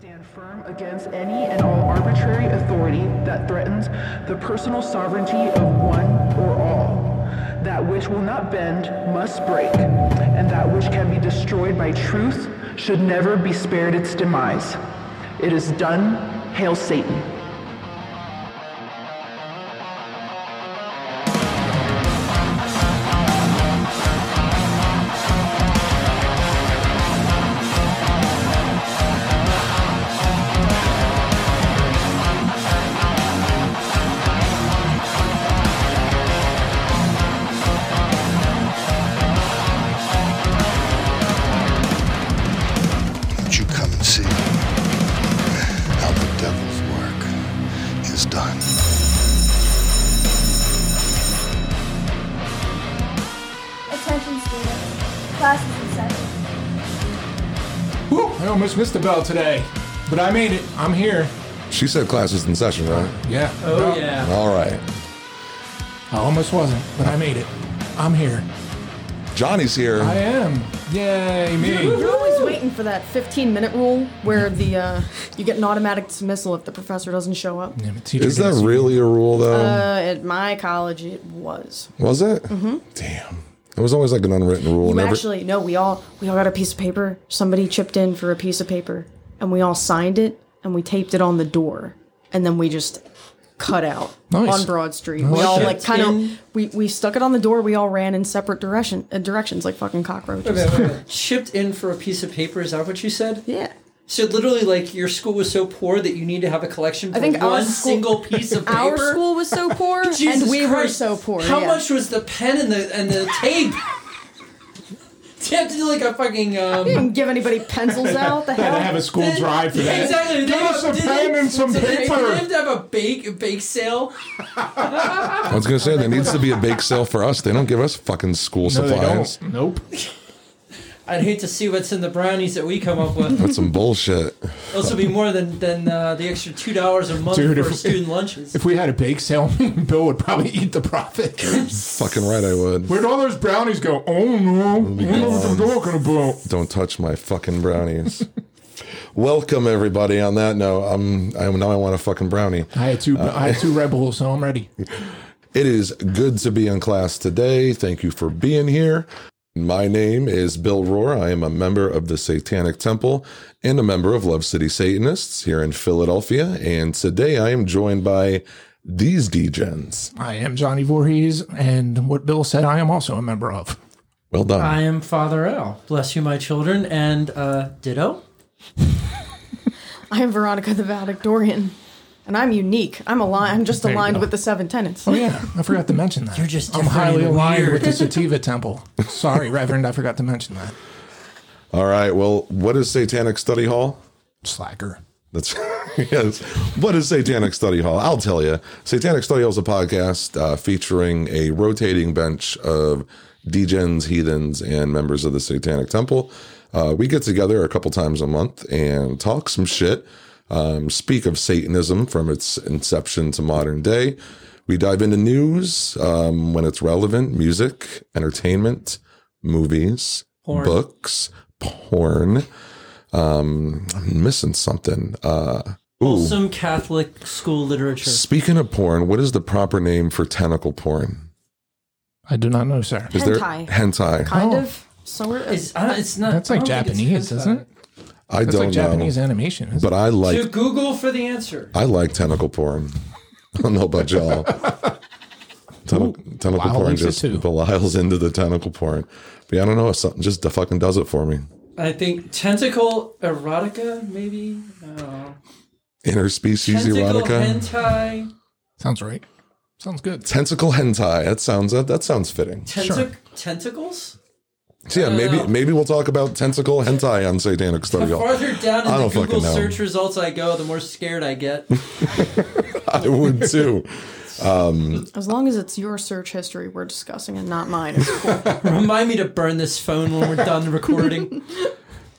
stand firm against any and all arbitrary authority that threatens the personal sovereignty of one or all. That which will not bend must break, and that which can be destroyed by truth should never be spared its demise. It is done. Hail Satan. Missed the bell today, but I made it. I'm here. She said classes in session, right? Yeah. Oh yeah. All right. I almost wasn't, but I made it. I'm here. Johnny's here. I am. Yay, me. You're always waiting for that 15 minute rule where the uh, you get an automatic dismissal if the professor doesn't show up. Yeah, but teacher Is that gets- really a rule, though? Uh, at my college, it was. was it? Mm-hmm. Damn. It was always like an unwritten rule. You Never, actually no, we all we all got a piece of paper. Somebody chipped in for a piece of paper, and we all signed it, and we taped it on the door, and then we just cut out Nice. on Broad Street. we like all that. like kind In- of we, we stuck it on the door. We all ran in separate direction uh, directions like fucking cockroaches. Chipped in for a piece of paper. Is that what you said? Yeah. So literally, like your school was so poor that you need to have a collection for I think one school- single piece of paper. Our school was so poor, Jesus and we were so poor. How yeah. much was the pen and the and the tape? Do you have to do like a fucking um? didn't give anybody pencils out. The Had to have a school drive for that. Exactly. Give us a pen and some did They, did they have to have a bake a bake sale. I was going to say, there needs to be a bake sale for us. They don't give us fucking school No, they supplies. don't. Nope. I'd hate to see what's in the brownies that we come up with. That's some bullshit. Those will be more than than uh, the extra two dollars a month Dude, for if- student lunches. If we had a bake sale, Bill would probably eat the profit. Fucking right, I would. Where'd all those brownies go? Oh no. I don't know what they're talking about. Don't touch my fucking brownies. Welcome everybody. On that note, I'm I now I want a fucking brownie. I had two. I had two Red Bulls, so I'm ready. It is good to be in class today. Thank you for being here. My name is Bill Rohr. I am a member of the Satanic Temple and a member of Love City Satanists here in Philadelphia. And today I am joined by these degens. I am Johnny Voorhees, and what Bill said, I am also a member of. Well done. I am Father L. Bless you, my children, and uh, ditto. I am Veronica the Valedictorian, and I'm unique. I'm aligned. I'm just There aligned with the seven tenets. Oh yeah, I forgot to mention that. You're just I'm highly aligned weird. with the Sativa Temple. Sorry, Reverend, I forgot to mention that. All right. Well, what is Satanic Study Hall? Slacker. That's yes. What is Satanic Study Hall? I'll tell you. Satanic Study Hall is a podcast uh, featuring a rotating bench of degens, heathens, and members of the Satanic Temple. Uh, we get together a couple times a month and talk some shit. Um, speak of Satanism from its inception to modern day. We dive into news um, when it's relevant, music, entertainment, movies, Porn. books, porn. Um, I'm missing something. Uh, ooh. Wholesome Catholic school literature. Speaking of porn, what is the proper name for tentacle porn? I do not know, sir. Is Hentai. there hentai? Kind Oh. of, sort of. It's, uh, it's not. That's like don't think it's Japanese, isn't it? I That's don't like Japanese animation. Isn't but I To like Google for the answer. I like tentacle porn. I don't know about y'all. Tentacle, tentacle Lyle porn likes it just too. beliles into the tentacle porn. But yeah, I don't know. If something just fucking does it for me. I think tentacle erotica, maybe. I don't. Interspecies Tentacle erotica. hentai. Sounds right. Sounds good. Tentacle hentai. That sounds that, that sounds fitting. Tentic- Tentacles? So yeah, maybe maybe we'll talk about tentacle hentai on Satanic The Study Hall. farther down I in don't the Google know. search results I go, the more scared I get. I would too. as long as it's your search history we're discussing and not mine. Cool. Remind me to burn this phone when we're done recording.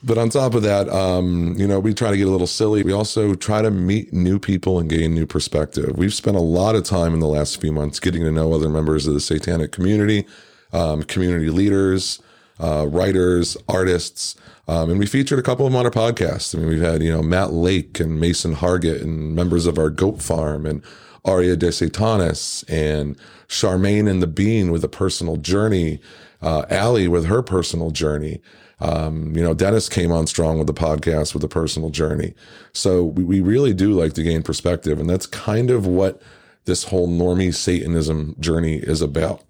But on top of that, um, you know, we try to get a little silly. We also try to meet new people and gain new perspective. We've spent a lot of time in the last few months getting to know other members of the satanic community, um, community leaders, uh, writers, artists. Um, and we featured a couple of them on our podcast. I mean, we've had, you know, Matt Lake and Mason Hargett and members of our goat farm and Aria de Satanis and Charmaine and the Bean with a personal journey, uh, Allie with her personal journey. Um, you know, Dennis came on strong with the podcast with a personal journey. So we, we really do like to gain perspective. And that's kind of what this whole normie Satanism journey is about.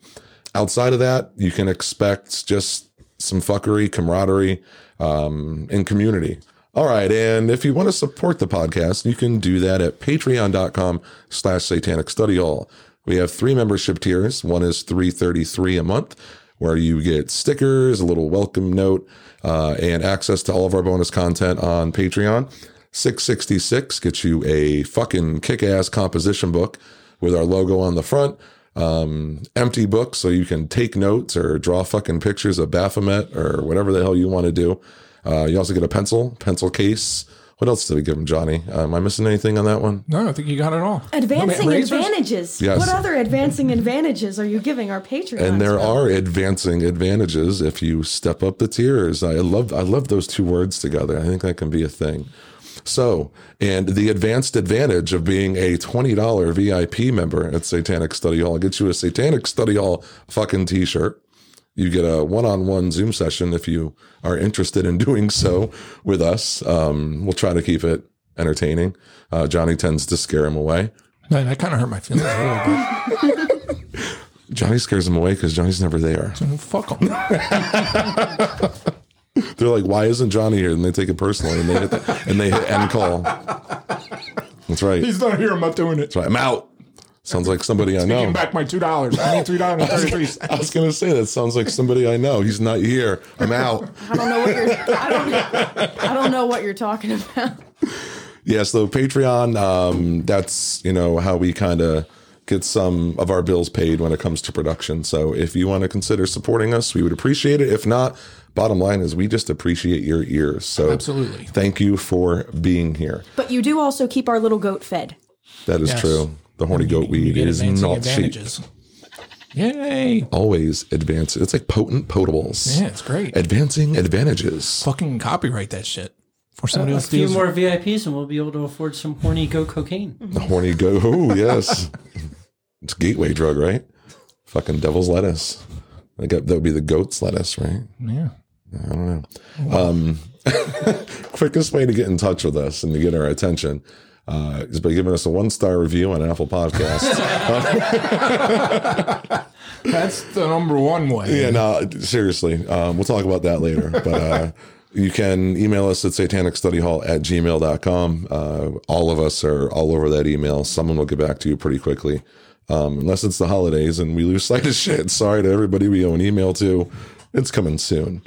Outside of that, you can expect just some fuckery, camaraderie, um, and community. All right. And if you want to support the podcast, you can do that at patreon.com slash satanic study hall. We have three membership tiers. One is 333 a month, where you get stickers, a little welcome note, uh, and access to all of our bonus content on Patreon. 666 gets you a fucking kick-ass composition book with our logo on the front. Um, empty book so you can take notes or draw fucking pictures of Baphomet or whatever the hell you want to do. Uh, you also get a pencil, pencil case. What else did we give him, Johnny? Uh, am I missing anything on that one? No, I think you got it all. Advancing Razors? advantages. Yes. What other advancing advantages are you giving our patrons? And there are advancing advantages if you step up the tiers. I love I love those two words together. I think that can be a thing. So, and the advanced advantage of being a $20 VIP member at Satanic Study Hall gets you a Satanic Study Hall fucking t-shirt. You get a one-on-one Zoom session if you are interested in doing so with us. Um, we'll try to keep it entertaining. Uh, Johnny tends to scare him away. Man, that kind of hurt my feelings a little bit. Johnny scares him away because Johnny's never there. Fuck them. They're like, "Why isn't Johnny here?" And they take it personally, and they hit the, and they hit end call. That's right. He's not here. I'm not doing it. That's right. I'm out. Sounds like somebody I Taking know. back my two dollars. I need three dollars thirty-three I was gonna say that sounds like somebody I know. He's not here. I'm out. I don't know what you're. I don't. I don't know what you're talking about. Yeah, so Patreon, um, that's you know how we kind of get some of our bills paid when it comes to production. So if you want to consider supporting us, we would appreciate it. If not, bottom line is we just appreciate your ears. So Absolutely. thank you for being here. But you do also keep our little goat fed. That is Yes. true. The horny goat weed get is advancing not cheap. advantages. Yay. Always advance. It's like potent potables. Yeah, it's great. Advancing advantages. Fucking copyright that shit. For uh, somebody A else to few more VIPs, and we'll be able to afford some horny goat cocaine. The horny goat. Oh, yes. it's gateway drug, right? Fucking devil's lettuce. I got that would be the goat's lettuce, right? Yeah. I don't know. Um, quickest way to get in touch with us and to get our attention uh, is by giving us a one star review on Apple Podcasts. That's the number one way. yeah, no, seriously. Um, we'll talk about that later. But uh, you can email us at satanicstudyhall at gmail.com. Uh, all of us are all over that email. Someone will get back to you pretty quickly. Um, unless it's the holidays and we lose sight of shit. Sorry to everybody we owe an email to. It's coming soon.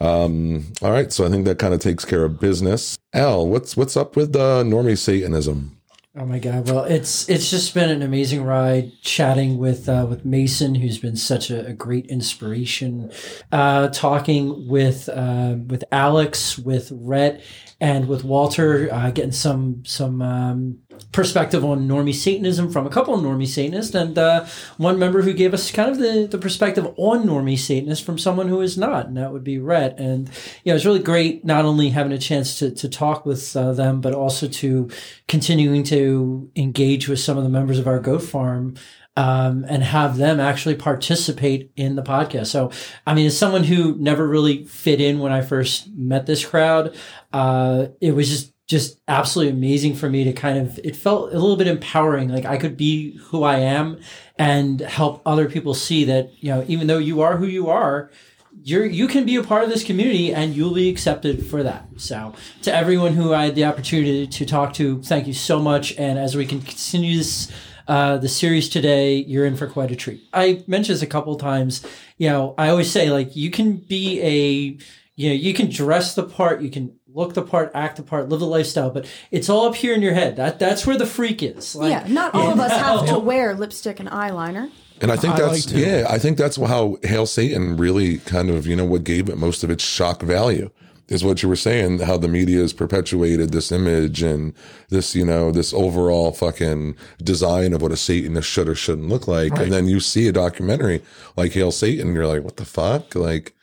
Um, all right, so I think that kind of takes care of business. Al, what's what's up with uh, normie Satanism? Oh my god! Well, it's it's just been an amazing ride chatting with uh, with Mason, who's been such a, a great inspiration. Uh, talking with uh, with Alex, with Rhett, and with Walter, uh, getting some some um, perspective on normie Satanism from a couple of normie Satanists, and uh, one member who gave us kind of the, the perspective on normie Satanists from someone who is not, and that would be Rhett. And yeah, it was really great not only having a chance to, to talk with uh, them, but also to continuing to engage with some of the members of our goat farm um, and have them actually participate in the podcast. So, I mean, as someone who never really fit in when I first met this crowd, uh, it was just just absolutely amazing for me to kind of it felt a little bit empowering like i could be who i am and help other people see that you know even though you are who you are you're you can be a part of this community and you'll be accepted for that so to everyone who i had the opportunity to talk to thank you so much and as we can continue this uh, the series today, you're in for quite a treat. I mentioned this a couple times. You know, I always say like you can be a, you know, you can dress the part, you can look the part, act the part, live the lifestyle, but it's all up here in your head. That that's where the freak is. Like, yeah, not all of us have to wear lipstick and eyeliner. And I think I that's like yeah, I think that's how Hail Satan really kind of you know what gave it most of its shock value is what you were saying how the media has perpetuated this image and this you know this overall fucking design of what a Satanist should or shouldn't look like, Right. and then you see a documentary like Hail Satan, and you're like, what the fuck, like.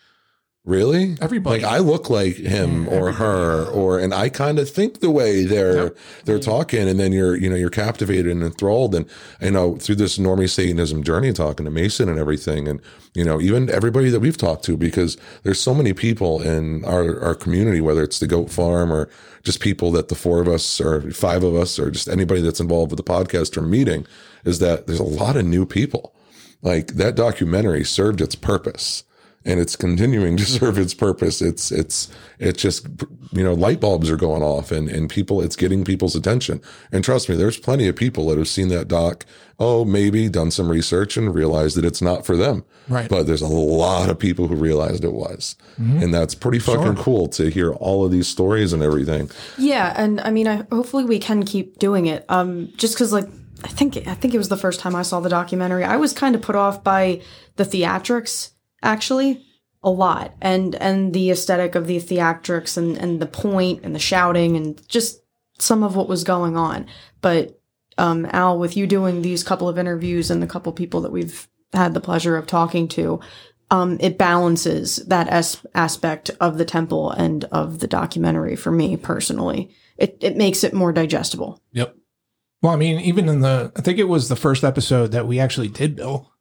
Really? Everybody. Like I look like him or her, or and I kind of think the way they're Yep. they're talking, and then you're you know you're captivated and enthralled, and you know through this normie Satanism journey, talking to Mason and everything, and you know even everybody that we've talked to, because there's so many people in our our community, whether it's the Goat Farm or just people that the four of us or five of us or just anybody that's involved with the podcast or meeting, is that there's a lot of new people. Like that documentary served its purpose and it's continuing to serve its purpose. It's it's it's just you know light bulbs are going off and and people it's getting people's attention. And trust me, there's plenty of people that have seen that doc. Oh, maybe done some research and realized that it's not for them. Right. But there's a lot of people who realized it was, and that's pretty fucking cool to hear all of these stories and everything. Yeah, and I mean, I hopefully we can keep doing it. Um, just because like I think I think it was the first time I saw the documentary. I was kind of put off by the theatrics actually a lot, and and the aesthetic of the theatrics and and the point and the shouting and just some of what was going on. But um, Al, with you doing these couple of interviews and the couple people that we've had the pleasure of talking to, um, it balances that as- aspect of the temple and of the documentary for me personally. It it makes it more digestible. Yep. Well, I mean, even in the, I think it was the first episode that we actually did, Bill.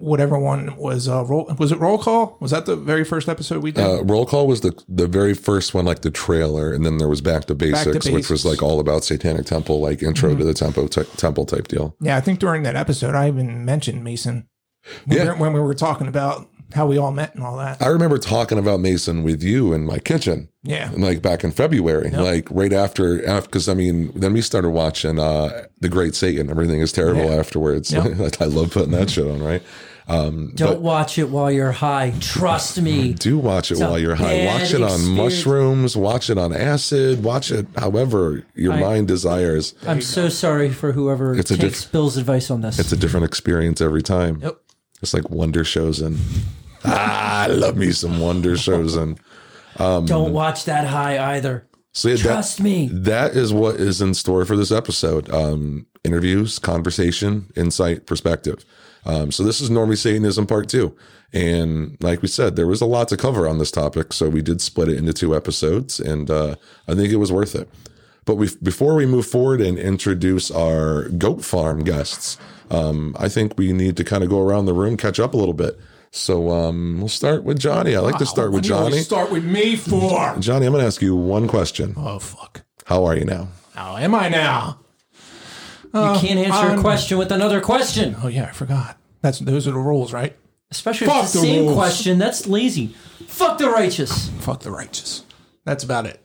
Whatever one was, uh, roll, was it roll call? Was that the very first episode we did? Uh, Roll call was the the very first one, like the trailer, and then there was Back to Basics, which was like all about Satanic Temple, like intro to the temple ty- temple type deal. yeah, I think during that episode, I even mentioned Mason. When, Yeah. we- when we were talking about how we all met and all that. I remember talking about Mason with you in my kitchen, Yeah. like back in February, like right after, because I mean, then we started watching uh The Great Satan. Everything is terrible Yeah. afterwards. Yep. I love putting that shit on, right? Um, Don't but watch it while you're high. Trust me. do watch it It's while you're high. Watch it on experience. mushrooms. Watch it on acid. Watch it however your I- mind desires. I'm so sorry for whoever It's a takes diff- Bill's advice on this. It's a different experience every time. Yep. It's like Wonder Showzen and ah, I love me some Wonder Showzen and Don't watch that high either. so yeah, that- Trust me. that is what is in store for this episode um, interviews conversation insight perspective um, so this is normie satanism part two and like we said there was a lot to cover on this topic so we did split it into two episodes and uh, i think it was worth it but we, before we move forward and introduce our goat farm guests um, i think we need to kind of go around the room catch up a little bit so um, we'll start with johnny i like to start with What you johnny Start with me for. johnny i'm going to ask you one question Oh fuck! how are you now How am I now? You can't answer a I'm- question with another question, Oh yeah, I forgot. That's those are the rules, right? especially if Fuck it's the the same rules. question. That's lazy. Fuck the righteous. Fuck the righteous. That's about it.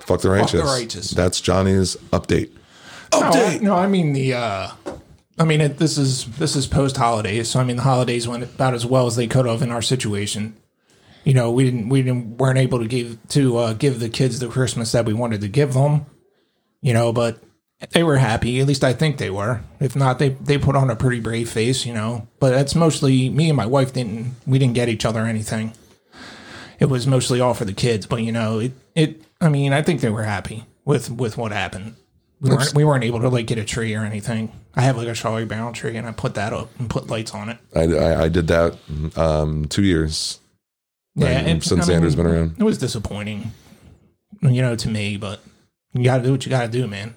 Fuck the righteous. the righteous. That's Johnny's update. No, I, no, I mean the. uh I mean it, this is this is post holidays, so I mean the holidays went about as well as they could have in our situation. You know, we didn't we didn't weren't able to give to uh, give the kids the Christmas that we wanted to give them. You know, but they were happy. At least I think they were. If not, they they put on a pretty brave face. You know, but that's mostly me and my wife didn't we didn't get each other anything. It was mostly all for the kids, but you know, it it. I mean, I think they were happy with with what happened. We weren't, we weren't able to like get a tree or anything. I have like a Charlie Brown tree, and I put that up and put lights on it. I, I, I did that um, two years Yeah, and, since I mean, Andrew's been around. It was disappointing, you know, to me. But you got to do what you got to do, man.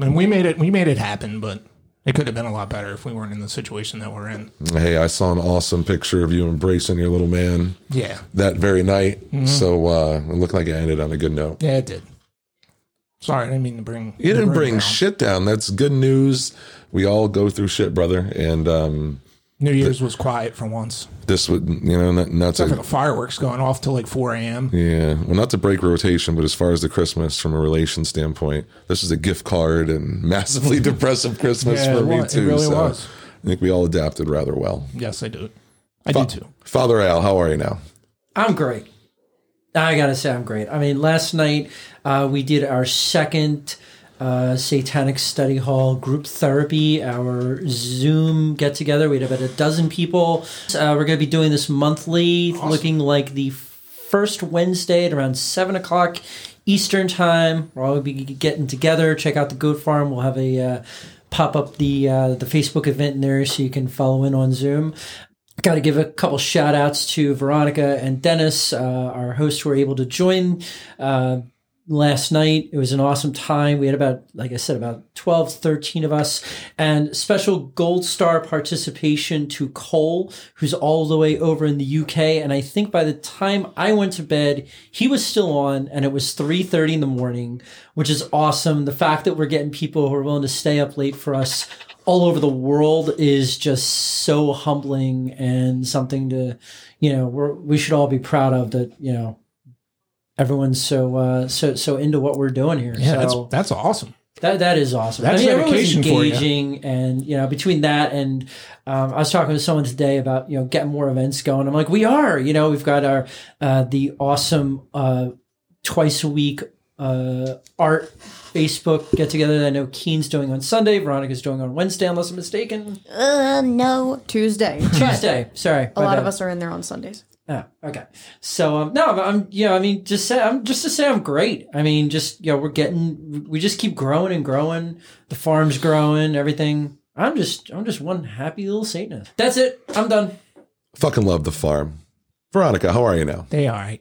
And we made it. We made it happen, but it could have been a lot better if we weren't in the situation that we're in. Hey, I saw an awesome picture of you embracing your little man Yeah, that very night. Mm-hmm. So uh, it looked like it ended on a good note. yeah, it did. Sorry, I didn't mean to bring. You didn't bring down. shit down. That's good news. We all go through shit, brother. And um, New Year's was quiet for once. this would, you know, not, not Except for the fireworks going off till like four a.m. yeah, well, not to break rotation, but as far as the Christmas from a relation standpoint, this is a gift card and massively depressive Christmas Yeah, for it me wa- it too. really so was. I think we all adapted rather well. Yes, I do. I do too. Father Al, how are you now? I'm great. I gotta say, I'm great. I mean, last night uh, we did our second uh, Satanic Study Hall group therapy, our Zoom get together. We had about a dozen people. Uh, we're gonna be doing this monthly, looking like the first Wednesday at around seven o'clock Eastern time. We'll all be getting together. Check out the Goat Farm. We'll have a uh, pop up the uh, the Facebook event in there so you can follow in on Zoom. Got to give a couple shout outs to Veronica and Dennis, uh, our hosts who were able to join uh, last night. It was an awesome time. We had about, like I said, about 12, 13 of us, and special gold star participation to Cole, who's all the way over in the UK. And I think by the time I went to bed, he was still on, and it was 3.30 in the morning, which is awesome. The fact that we're getting people who are willing to stay up late for us all over the world is just so humbling and something to, you know, we're, we should all be proud of that, you know, everyone's so, uh, so, so into what we're doing here. Yeah, so that's that's awesome. that, that is awesome. That's I mean, dedication for you. engaging and, you know, between that and, um, I was talking to someone today about, you know, getting more events going. I'm like, we are, you know, we've got our, uh, the awesome, uh, twice a week, uh, art Facebook get together that I know Kian's doing on Sunday, Veronica's doing on Wednesday, unless I'm mistaken. Uh, no. Tuesday. Tuesday. Sorry. A lot of us are in there on Sundays. Oh, okay. So um, no, I'm you know I mean just say I'm just to say I'm great. I mean just you know we're getting we just keep growing and growing. The farm's growing, everything. I'm just I'm just one happy little Satanist. That's it. I'm done. Fucking love the farm. Veronica, how are you now? They all right.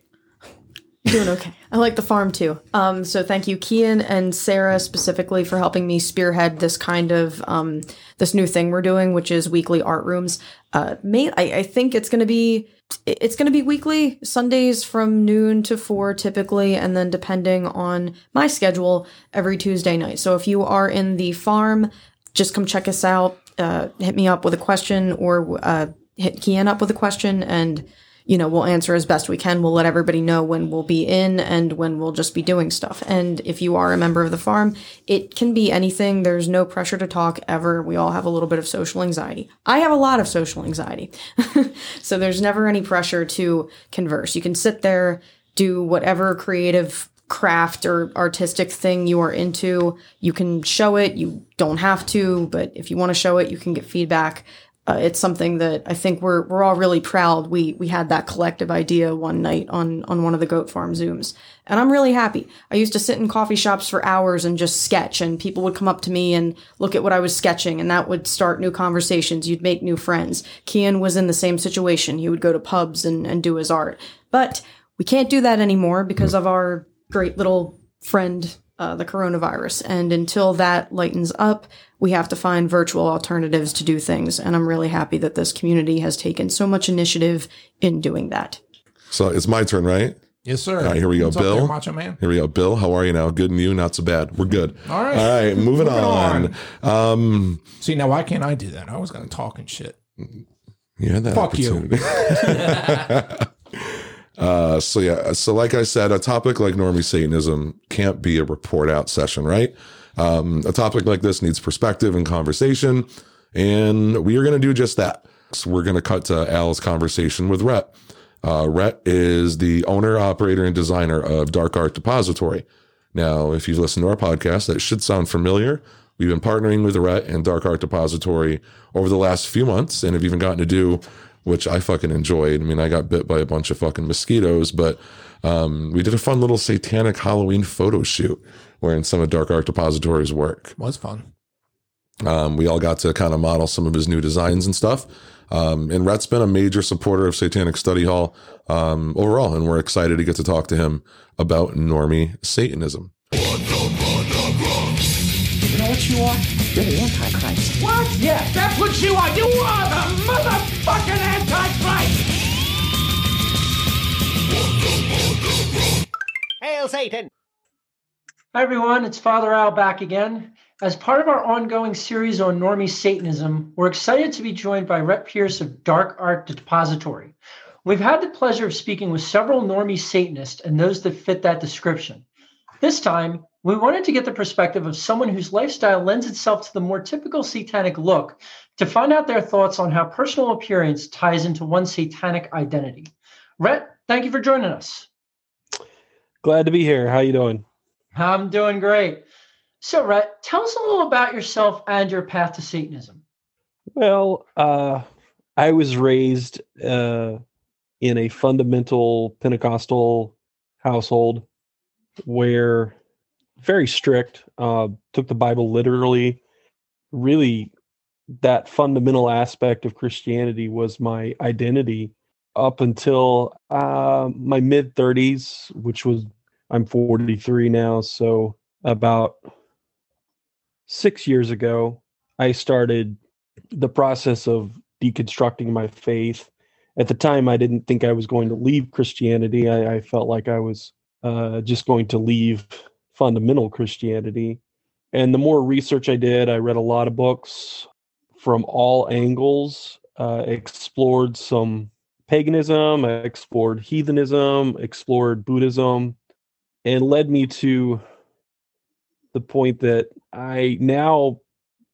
Doing okay. I like the farm too. Um, so thank you, Kian and Sarah specifically for helping me spearhead this kind of um, this new thing we're doing, which is weekly art rooms. Uh, main, I, I think it's going to be it's going to be weekly Sundays from noon to four typically, and then depending on my schedule, every Tuesday night. So if you are in the farm, just come check us out. Uh, hit me up with a question or uh, hit Kian up with a question and you know, we'll answer as best we can. We'll let everybody know when we'll be in and when we'll just be doing stuff. And if you are a member of the farm, it can be anything. There's no pressure to talk ever. We all have a little bit of social anxiety. I have a lot of social anxiety. so there's never any pressure to converse. You can sit there, do whatever creative craft or artistic thing you are into. You can show it. You don't have to, but if you want to show it, you can get feedback uh, it's something that I think we're we're all really proud. We we had that collective idea one night on on one of the goat farm zooms, and I'm really happy. I used to sit in coffee shops for hours and just sketch, and people would come up to me and look at what I was sketching, and that would start new conversations. You'd make new friends. Kian was in the same situation. He would go to pubs and and do his art, but we can't do that anymore because of our great little friend uh, the coronavirus. And until that lightens up, we have to find virtual alternatives to do things. And I'm really happy that this community has taken so much initiative in doing that. So it's my turn, right? Yes, sir. All right, here we go, What's up Bill. there, Macho Man. Here we go. Bill, how are you now? Good and you? Not so bad. We're good. All right. All right, moving, Moving on. Um, See, now why can't I do that? I was going to talk and shit. you had that Fuck you. uh, so yeah, so like I said, a topic like normie Satanism can't be a report out session, right? Um, a topic like this needs perspective and conversation, and we are going to do just that. So we're going to cut to Al's conversation with Rhett. Uh, Rhett is the owner, operator, and designer of Dark Art Depository. Now, if you've listened to our podcast, that should sound familiar. We've been partnering with Rhett and Dark Art Depository over the last few months and have even gotten to do, which I fucking enjoyed. I mean, I got bit by a bunch of fucking mosquitoes, but um, we did a fun little satanic Halloween photo shoot wearing some of Dark Art Depository's work. Was fun. Um, we all got to kind of model some of his new designs and stuff. Um, and Rhett's been a major supporter of Satanic Study Hall um, overall, and we're excited to get to talk to him about normie Satanism. You what you are? You're the Antichrist. What? Yeah, that's what you are. You are the motherfucking Antichrist. Hail Satan. Hi everyone, it's Father Al back again. As part of our ongoing series on normie Satanism, we're excited to be joined by Rhett Pierce of Dark Art Depository. We've had the pleasure of speaking with several normie Satanists and those that fit that description. This time, we wanted to get the perspective of someone whose lifestyle lends itself to the more typical satanic look to find out their thoughts on how personal appearance ties into one's satanic identity. Rhett, thank you for joining us. Glad to be here. How you doing? I'm doing great. So, Rhett, tell us a little about yourself and your path to Satanism. Well, uh, I was raised uh, in a fundamental Pentecostal household where very strict, uh, took the Bible literally, really that fundamental aspect of Christianity was my identity up until uh, my mid 30s, which was I'm 43 now, so about six years ago, I started the process of deconstructing my faith. At the time, I didn't think I was going to leave Christianity. I, I felt like I was uh, just going to leave fundamental Christianity. And the more research I did, I read a lot of books from all angles, uh, explored some paganism, explored heathenism, explored Buddhism, and led me to the point that I now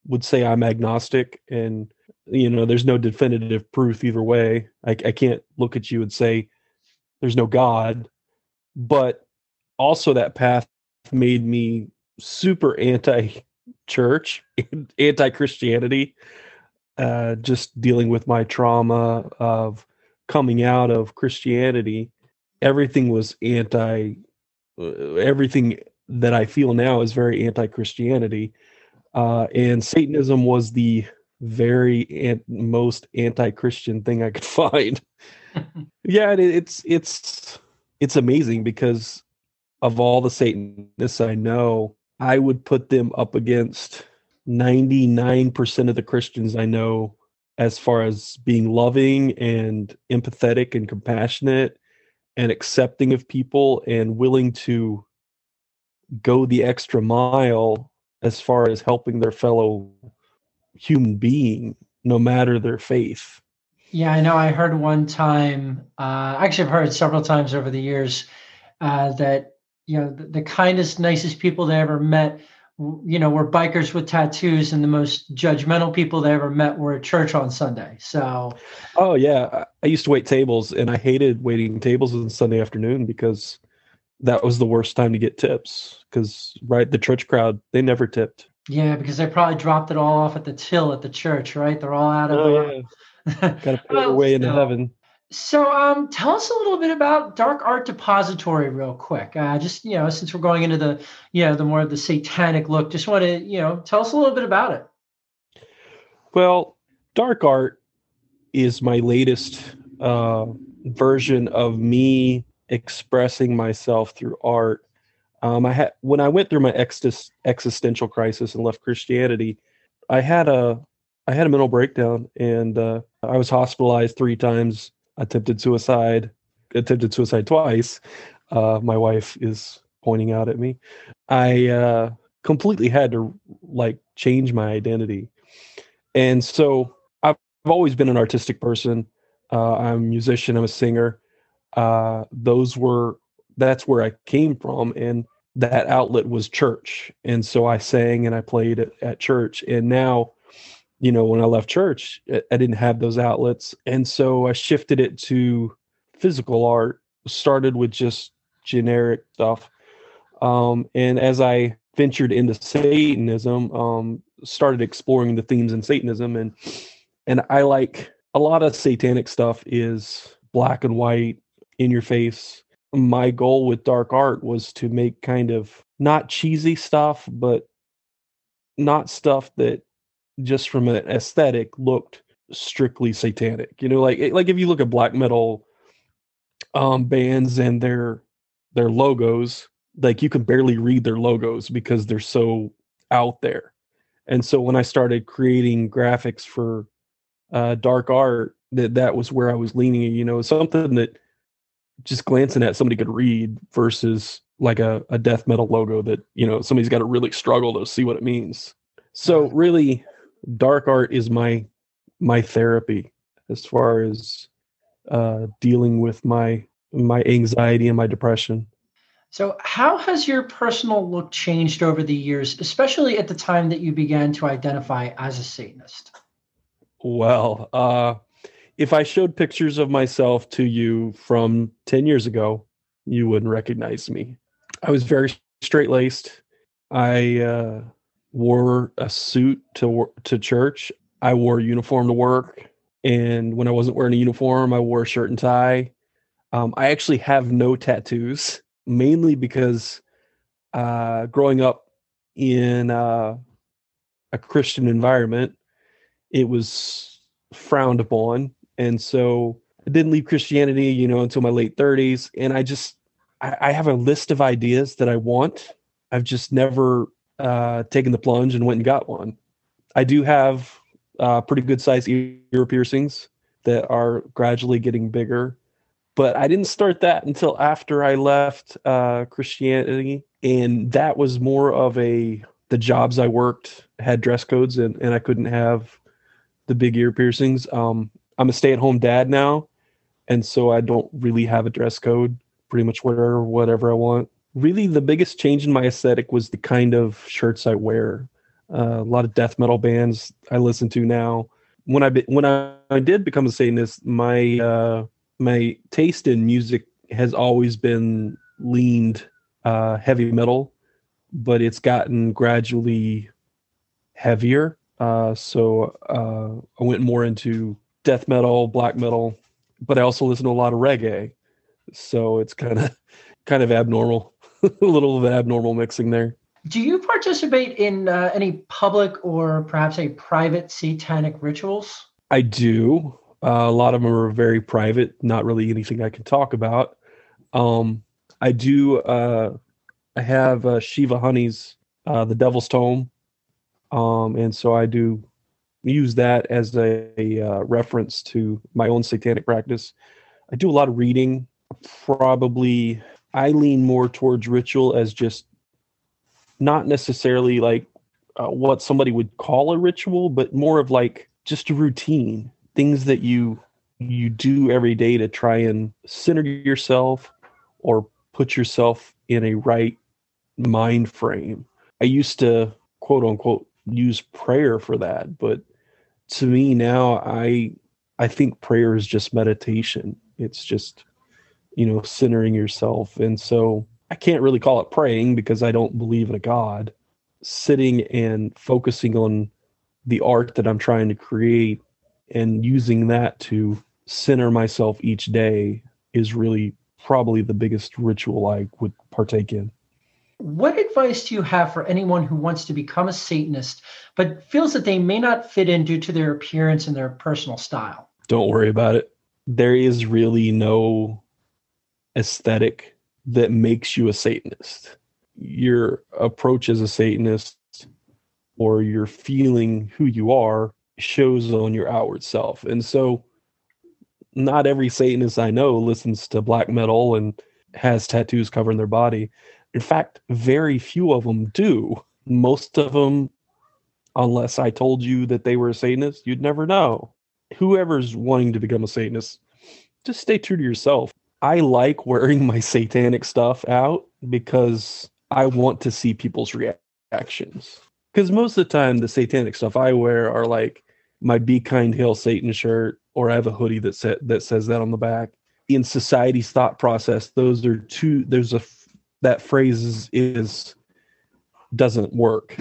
would say I'm agnostic and you know there's no definitive proof either way I, I can't look at you and say there's no god but also that path made me super anti church anti christianity uh, just dealing with my trauma of coming out of christianity everything was anti uh, everything that i feel now is very anti christianity uh, and Satanism was the very an- most anti-Christian thing I could find. yeah, it, it's it's it's amazing because of all the Satanists I know, I would put them up against 99% of the Christians I know as far as being loving and empathetic and compassionate and accepting of people and willing to go the extra mile as far as helping their fellow human being, no matter their faith. Yeah, I know. I heard one time. Uh, actually, I've heard several times over the years uh, that you know the, the, kindest, nicest people they ever met, you know, were bikers with tattoos, and the most judgmental people they ever met were at church on Sunday. So, oh yeah, I used to wait tables, and I hated waiting tables on Sunday afternoon because that was the worst time to get tips because right the church crowd they never tipped yeah because they probably dropped it all off at the till at the church right they're all out of oh, uh, yeah. got to pay their way into heaven. so um tell us a little bit about dark art depository real quick. Uh just you know since we're going into the you know the more of the satanic look just want to you know tell us a little bit about it. Well dark art is my latest uh version of me expressing myself through art. Um, I had when I went through my ex- existential crisis and left Christianity, I had a I had a mental breakdown and uh, I was hospitalized three times. Attempted suicide, attempted suicide twice. Uh, my wife is pointing out at me. I uh, completely had to like change my identity, and so I've, I've always been an artistic person. Uh, I'm a musician. I'm a singer uh, those were that's where I came from, and that outlet was church. And so I sang and I played at, at church. And now, you know, when I left church, I didn't have those outlets, and so I shifted it to physical art. Started with just generic stuff, um, and as I ventured into Satanism, um, started exploring the themes in Satanism, and and I like a lot of satanic stuff is black and white in your face. My goal with dark art was to make kind of not cheesy stuff, but not stuff that just from an aesthetic looked strictly satanic. You know, like like if you look at black metal um bands and their their logos, like you can barely read their logos because they're so out there. And so when I started creating graphics for uh dark art, that that was where I was leaning, you know, something that just glancing at somebody could read versus like a, a death metal logo that you know somebody's got to really struggle to see what it means so really dark art is my my therapy as far as uh dealing with my my anxiety and my depression so how has your personal look changed over the years especially at the time that you began to identify as a satanist well uh if I showed pictures of myself to you from 10 years ago, you wouldn't recognize me. I was very straight laced. I uh, wore a suit to to church. I wore a uniform to work, and when I wasn't wearing a uniform, I wore a shirt and tie. Um, I actually have no tattoos, mainly because uh, growing up in uh, a Christian environment, it was frowned upon. And so I didn't leave Christianity, you know, until my late 30s. And I just, I, I have a list of ideas that I want. I've just never uh, taken the plunge and went and got one. I do have uh, pretty good sized ear piercings that are gradually getting bigger. But I didn't start that until after I left uh, Christianity. And that was more of a, the jobs I worked had dress codes and, and I couldn't have the big ear piercings. Um, I'm a stay at home dad now. And so I don't really have a dress code, pretty much wear whatever I want. Really, the biggest change in my aesthetic was the kind of shirts I wear. Uh, a lot of death metal bands I listen to now. When I when I, I did become a Satanist, my uh, my taste in music has always been leaned uh, heavy metal, but it's gotten gradually heavier. Uh, so uh, I went more into death metal, black metal, but I also listen to a lot of reggae. So it's kind of kind of abnormal, a little of abnormal mixing there. Do you participate in uh, any public or perhaps a private satanic rituals? I do. Uh, a lot of them are very private, not really anything I can talk about. Um, I do. Uh, I have uh, Shiva Honey's uh, The Devil's Tome, um, and so I do use that as a, a uh, reference to my own satanic practice. I do a lot of reading. Probably, I lean more towards ritual as just not necessarily like uh, what somebody would call a ritual, but more of like just a routine, things that you you do every day to try and center yourself or put yourself in a right mind frame. I used to quote unquote use prayer for that, but to me now I I think prayer is just meditation. It's just you know centering yourself. And so I can't really call it praying because I don't believe in a God. Sitting and focusing on the art that I'm trying to create and using that to center myself each day is really probably the biggest ritual I would partake in. What advice do you have for anyone who wants to become a Satanist but feels that they may not fit in due to their appearance and their personal style? Don't worry about it. There is really no aesthetic that makes you a Satanist. Your approach as a Satanist or your feeling who you are shows on your outward self. And so, not every Satanist I know listens to black metal and has tattoos covering their body. In fact, very few of them do. Most of them, unless I told you that they were a Satanist, you'd never know. Whoever's wanting to become a Satanist, just stay true to yourself. I like wearing my satanic stuff out because I want to see people's reactions. Because most of the time, the satanic stuff I wear are like my "Be Kind, Hail Satan" shirt, or I have a hoodie that sa- that says that on the back. In society's thought process, those are two. There's a that phrase is, is doesn't work.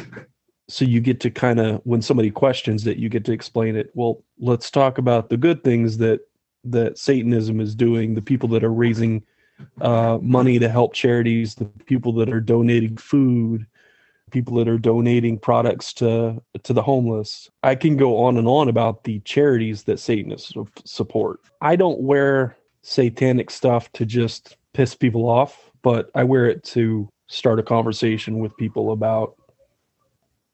So you get to kind of when somebody questions it, you get to explain it. Well, let's talk about the good things that that Satanism is doing, the people that are raising uh, money to help charities, the people that are donating food, people that are donating products to to the homeless. I can go on and on about the charities that Satanists support. I don't wear satanic stuff to just piss people off, but I wear it to start a conversation with people about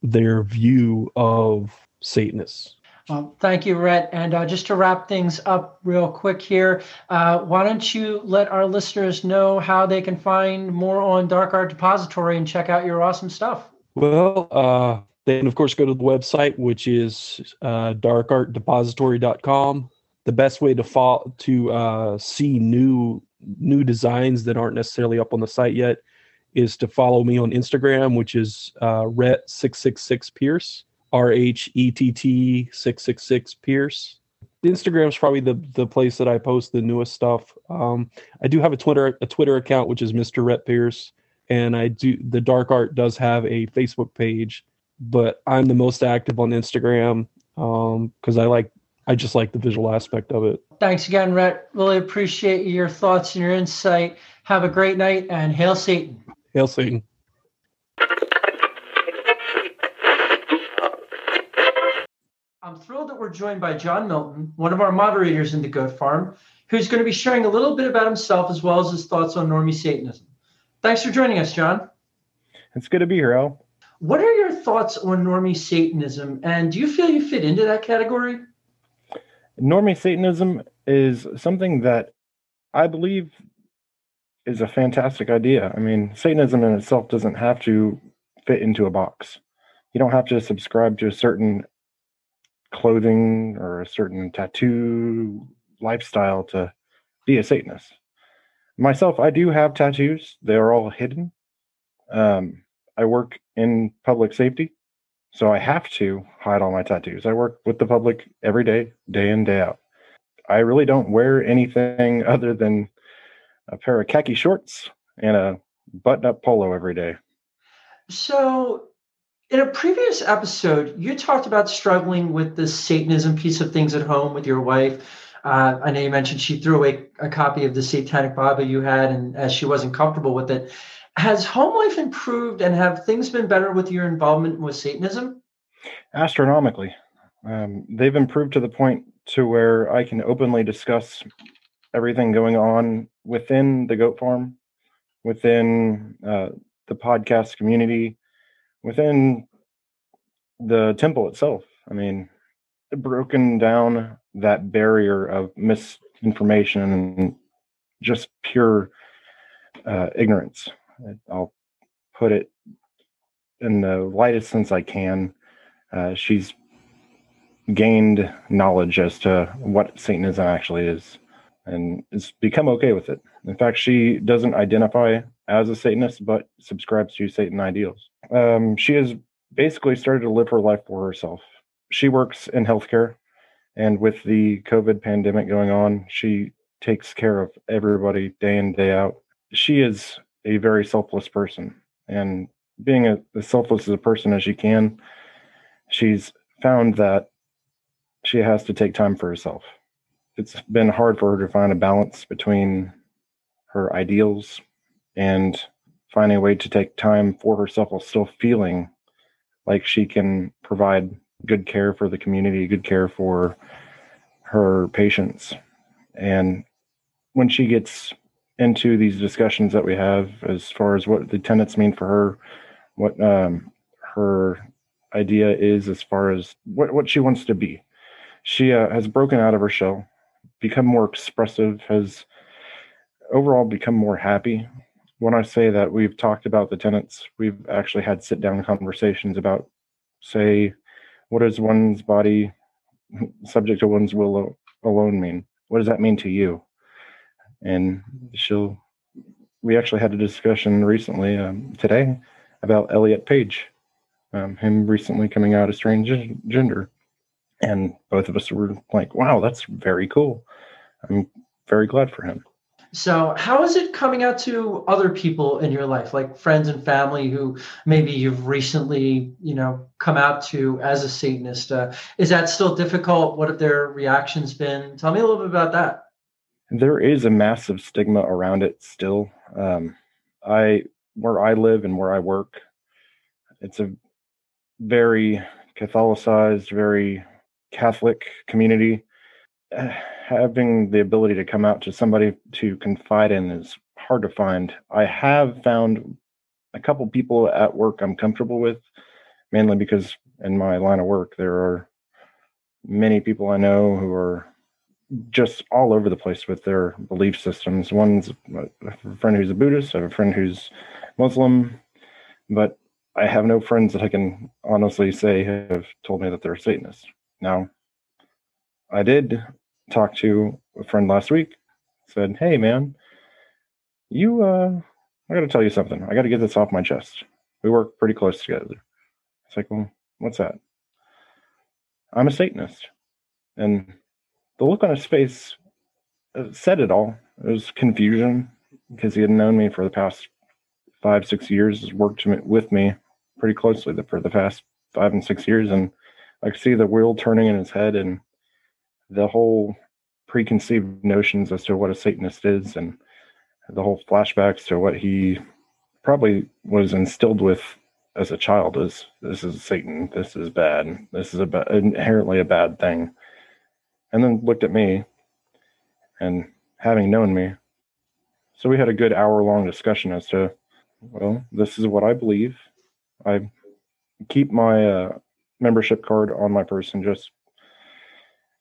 their view of Satanists. Well, thank you, Rhett. And uh, just to wrap things up real quick here, uh, why don't you let our listeners know how they can find more on Dark Art Depository and check out your awesome stuff? Well, uh, they can, of course, go to the website, which is uh, darkartdepository.com. The best way to follow, to uh, see new new designs that aren't necessarily up on the site yet is to follow me on Instagram, which is uh, Rhett666 Pierce. R H E T T six six six Pierce. Instagram's probably the the place that I post the newest stuff. Um, I do have a Twitter a Twitter account which is Mr. Rhett Pierce, and I do the Dark Art does have a Facebook page, but I'm the most active on Instagram because um, I like I just like the visual aspect of it. Thanks again, Rhett. Really appreciate your thoughts and your insight. Have a great night and hail Satan. Hail Satan. I'm thrilled that we're joined by John Milton, one of our moderators in the Goat Farm, who's going to be sharing a little bit about himself as well as his thoughts on normie Satanism. Thanks for joining us, John. It's good to be here, Al. What are your thoughts on normie Satanism, and do you feel you fit into that category? Normie Satanism is something that I believe is a fantastic idea. I mean, Satanism in itself doesn't have to fit into a box. You don't have to subscribe to a certain clothing or a certain tattoo lifestyle to be a Satanist. Myself, I do have tattoos. They're all hidden. Um, I work in public safety, so I have to hide all my tattoos. I work with the public every day, day in, day out. I really don't wear anything other than a pair of khaki shorts and a button up polo every day. So, in a previous episode, you talked about struggling with the Satanism piece of things at home with your wife. Uh, I know you mentioned she threw away a copy of the Satanic Bible you had, and as she wasn't comfortable with it. Has home life improved, and have things been better with your involvement with Satanism? Astronomically, um, they've improved to the point to where I can openly discuss everything going on within the goat farm, within uh, the podcast community, within the temple itself. I mean, broken down that barrier of misinformation and just pure uh, ignorance. I'll put it in the lightest sense I can. Uh, she's gained knowledge as to what Satanism actually is and has become okay with it. In fact, she doesn't identify as a Satanist, but subscribes to Satan ideals. Um, she has basically started to live her life for herself. She works in healthcare, and with the COVID pandemic going on, she takes care of everybody day in, day out. She is a very selfless person, and being a, as selfless as a person as she can, she's found that she has to take time for herself. It's been hard for her to find a balance between her ideals and finding a way to take time for herself while still feeling like she can provide good care for the community, good care for her patients. And when she gets into these discussions that we have as far as what the tenants mean for her, what um, her idea is as far as what, what she wants to be. She uh, has broken out of her shell, become more expressive, has overall become more happy. When I say that we've talked about the tenants, we've actually had sit down conversations about, say, what does one's body subject to one's will alone mean? What does that mean to you? And she'll, we actually had a discussion recently um, today about Elliot Page, um, him recently coming out as transgender. And both of us were like, wow, that's very cool. I'm very glad for him. So, how is it coming out to other people in your life, like friends and family who maybe you've recently, you know, come out to as a Satanist? Uh, is that still difficult? What have their reactions been? Tell me a little bit about that. There is a massive stigma around it still. Um, I, where I live and where I work, it's a very Catholicized, very Catholic community. Uh, having the ability to come out to somebody to confide in is hard to find. I have found a couple people at work I'm comfortable with, mainly because in my line of work, there are many people I know who are just all over the place with their belief systems. One's a friend who's a Buddhist, I have a friend who's Muslim, but I have no friends that I can honestly say have told me that they're Satanists. Now, I did talk to a friend last week. Said, "Hey, man, you, uh, I got to tell you something. I got to get this off my chest. We work pretty close together." It's like, well, what's that? I'm a Satanist, and the look on his face uh, said it all. It was confusion because he had known me for the past five, six years, has worked with me pretty closely for the past five and six years, and I could see the wheel turning in his head and the whole preconceived notions as to what a Satanist is and the whole flashbacks to what he probably was instilled with as a child is this is Satan, this is bad, this is a ba- inherently a bad thing, and then looked at me, and having known me, so we had a good hour long discussion as to, well, this is what I believe. I keep my uh, membership card on my person just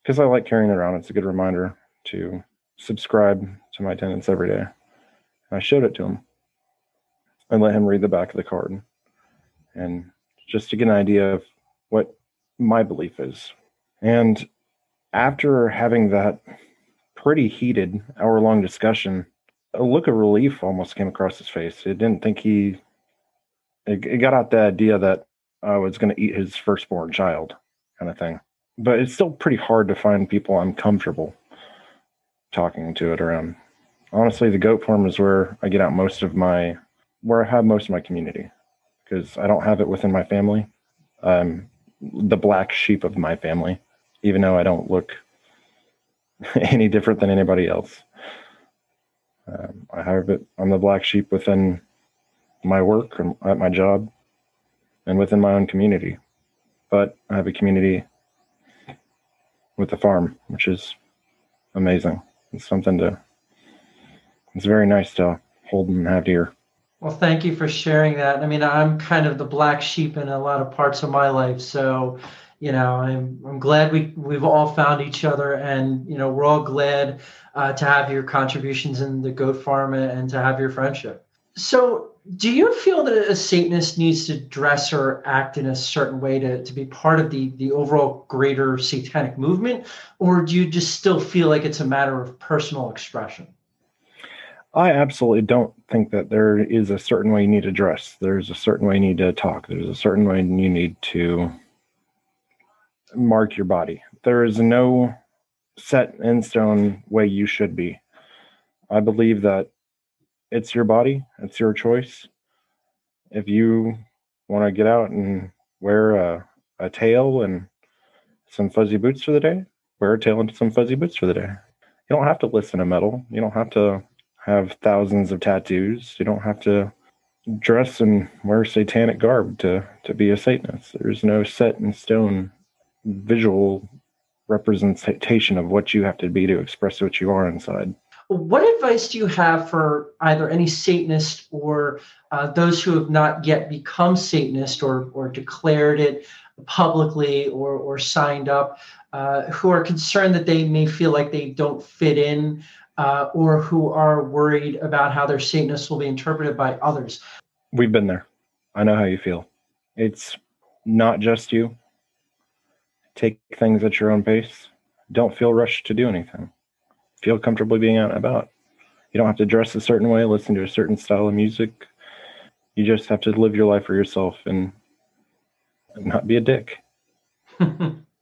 because I like carrying it around. It's a good reminder to subscribe to my attendance every day. I showed it to him and let him read the back of the card and just to get an idea of what my belief is. And after having that pretty heated hour long discussion, a look of relief almost came across his face. It didn't think he, it, it got out the idea that I was going to eat his firstborn child kind of thing. But it's still pretty hard to find people I'm comfortable talking to it around. Honestly, the goat farm is where I get out most of my, where I have most of my community because I don't have it within my family. I'm the black sheep of my family, even though I don't look any different than anybody else. Um, I have it. I'm the black sheep within my work and at my job, and within my own community. But I have a community with the farm, which is amazing. It's something to. It's very nice to hold and have here. Well, thank you for sharing that. I mean, I'm kind of the black sheep in a lot of parts of my life, so you know, I'm I'm glad we we've all found each other, and you know, we're all glad uh, to have your contributions in the goat farm and to have your friendship. So, do you feel that a Satanist needs to dress or act in a certain way to, to be part of the the overall greater satanic movement, or do you just still feel like it's a matter of personal expression? I absolutely don't think that there is a certain way you need to dress. There's a certain way you need to talk. There's a certain way you need to mark your body. There is no set in stone way you should be. I believe that it's your body, it's your choice. If you want to get out and wear a, a tail and some fuzzy boots for the day, wear a tail and some fuzzy boots for the day. You don't have to listen to metal. You don't have to have thousands of tattoos. You don't have to dress and wear satanic garb to to be a Satanist. There's no set in stone visual representation of what you have to be to express what you are inside. What advice do you have for either any Satanist or uh, those who have not yet become Satanist or, or declared it publicly or, or signed up, uh, who are concerned that they may feel like they don't fit in uh, or who are worried about how their Satanists will be interpreted by others? We've been there. I know how you feel. It's not just you. Take things at your own pace. Don't feel rushed to do anything. Feel comfortably being out and about. You don't have to dress a certain way, listen to a certain style of music. You just have to live your life for yourself and not be a dick.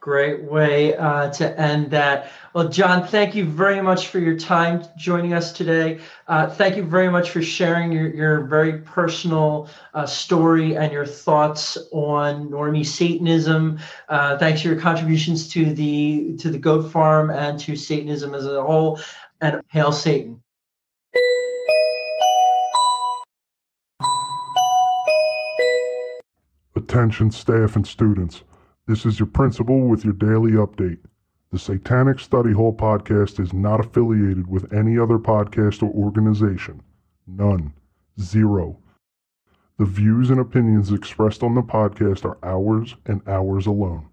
Great way uh, to end that. Well, John, thank you very much for your time joining us today. Uh, thank you very much for sharing your, your very personal uh, story and your thoughts on normie Satanism. Uh, thanks for your contributions to the to the goat farm and to Satanism as a whole. And hail Satan. Attention staff and students. This is your principal with your daily update. The Satanic Study Hall podcast is not affiliated with any other podcast or organization. None. Zero. The views and opinions expressed on the podcast are ours and ours alone.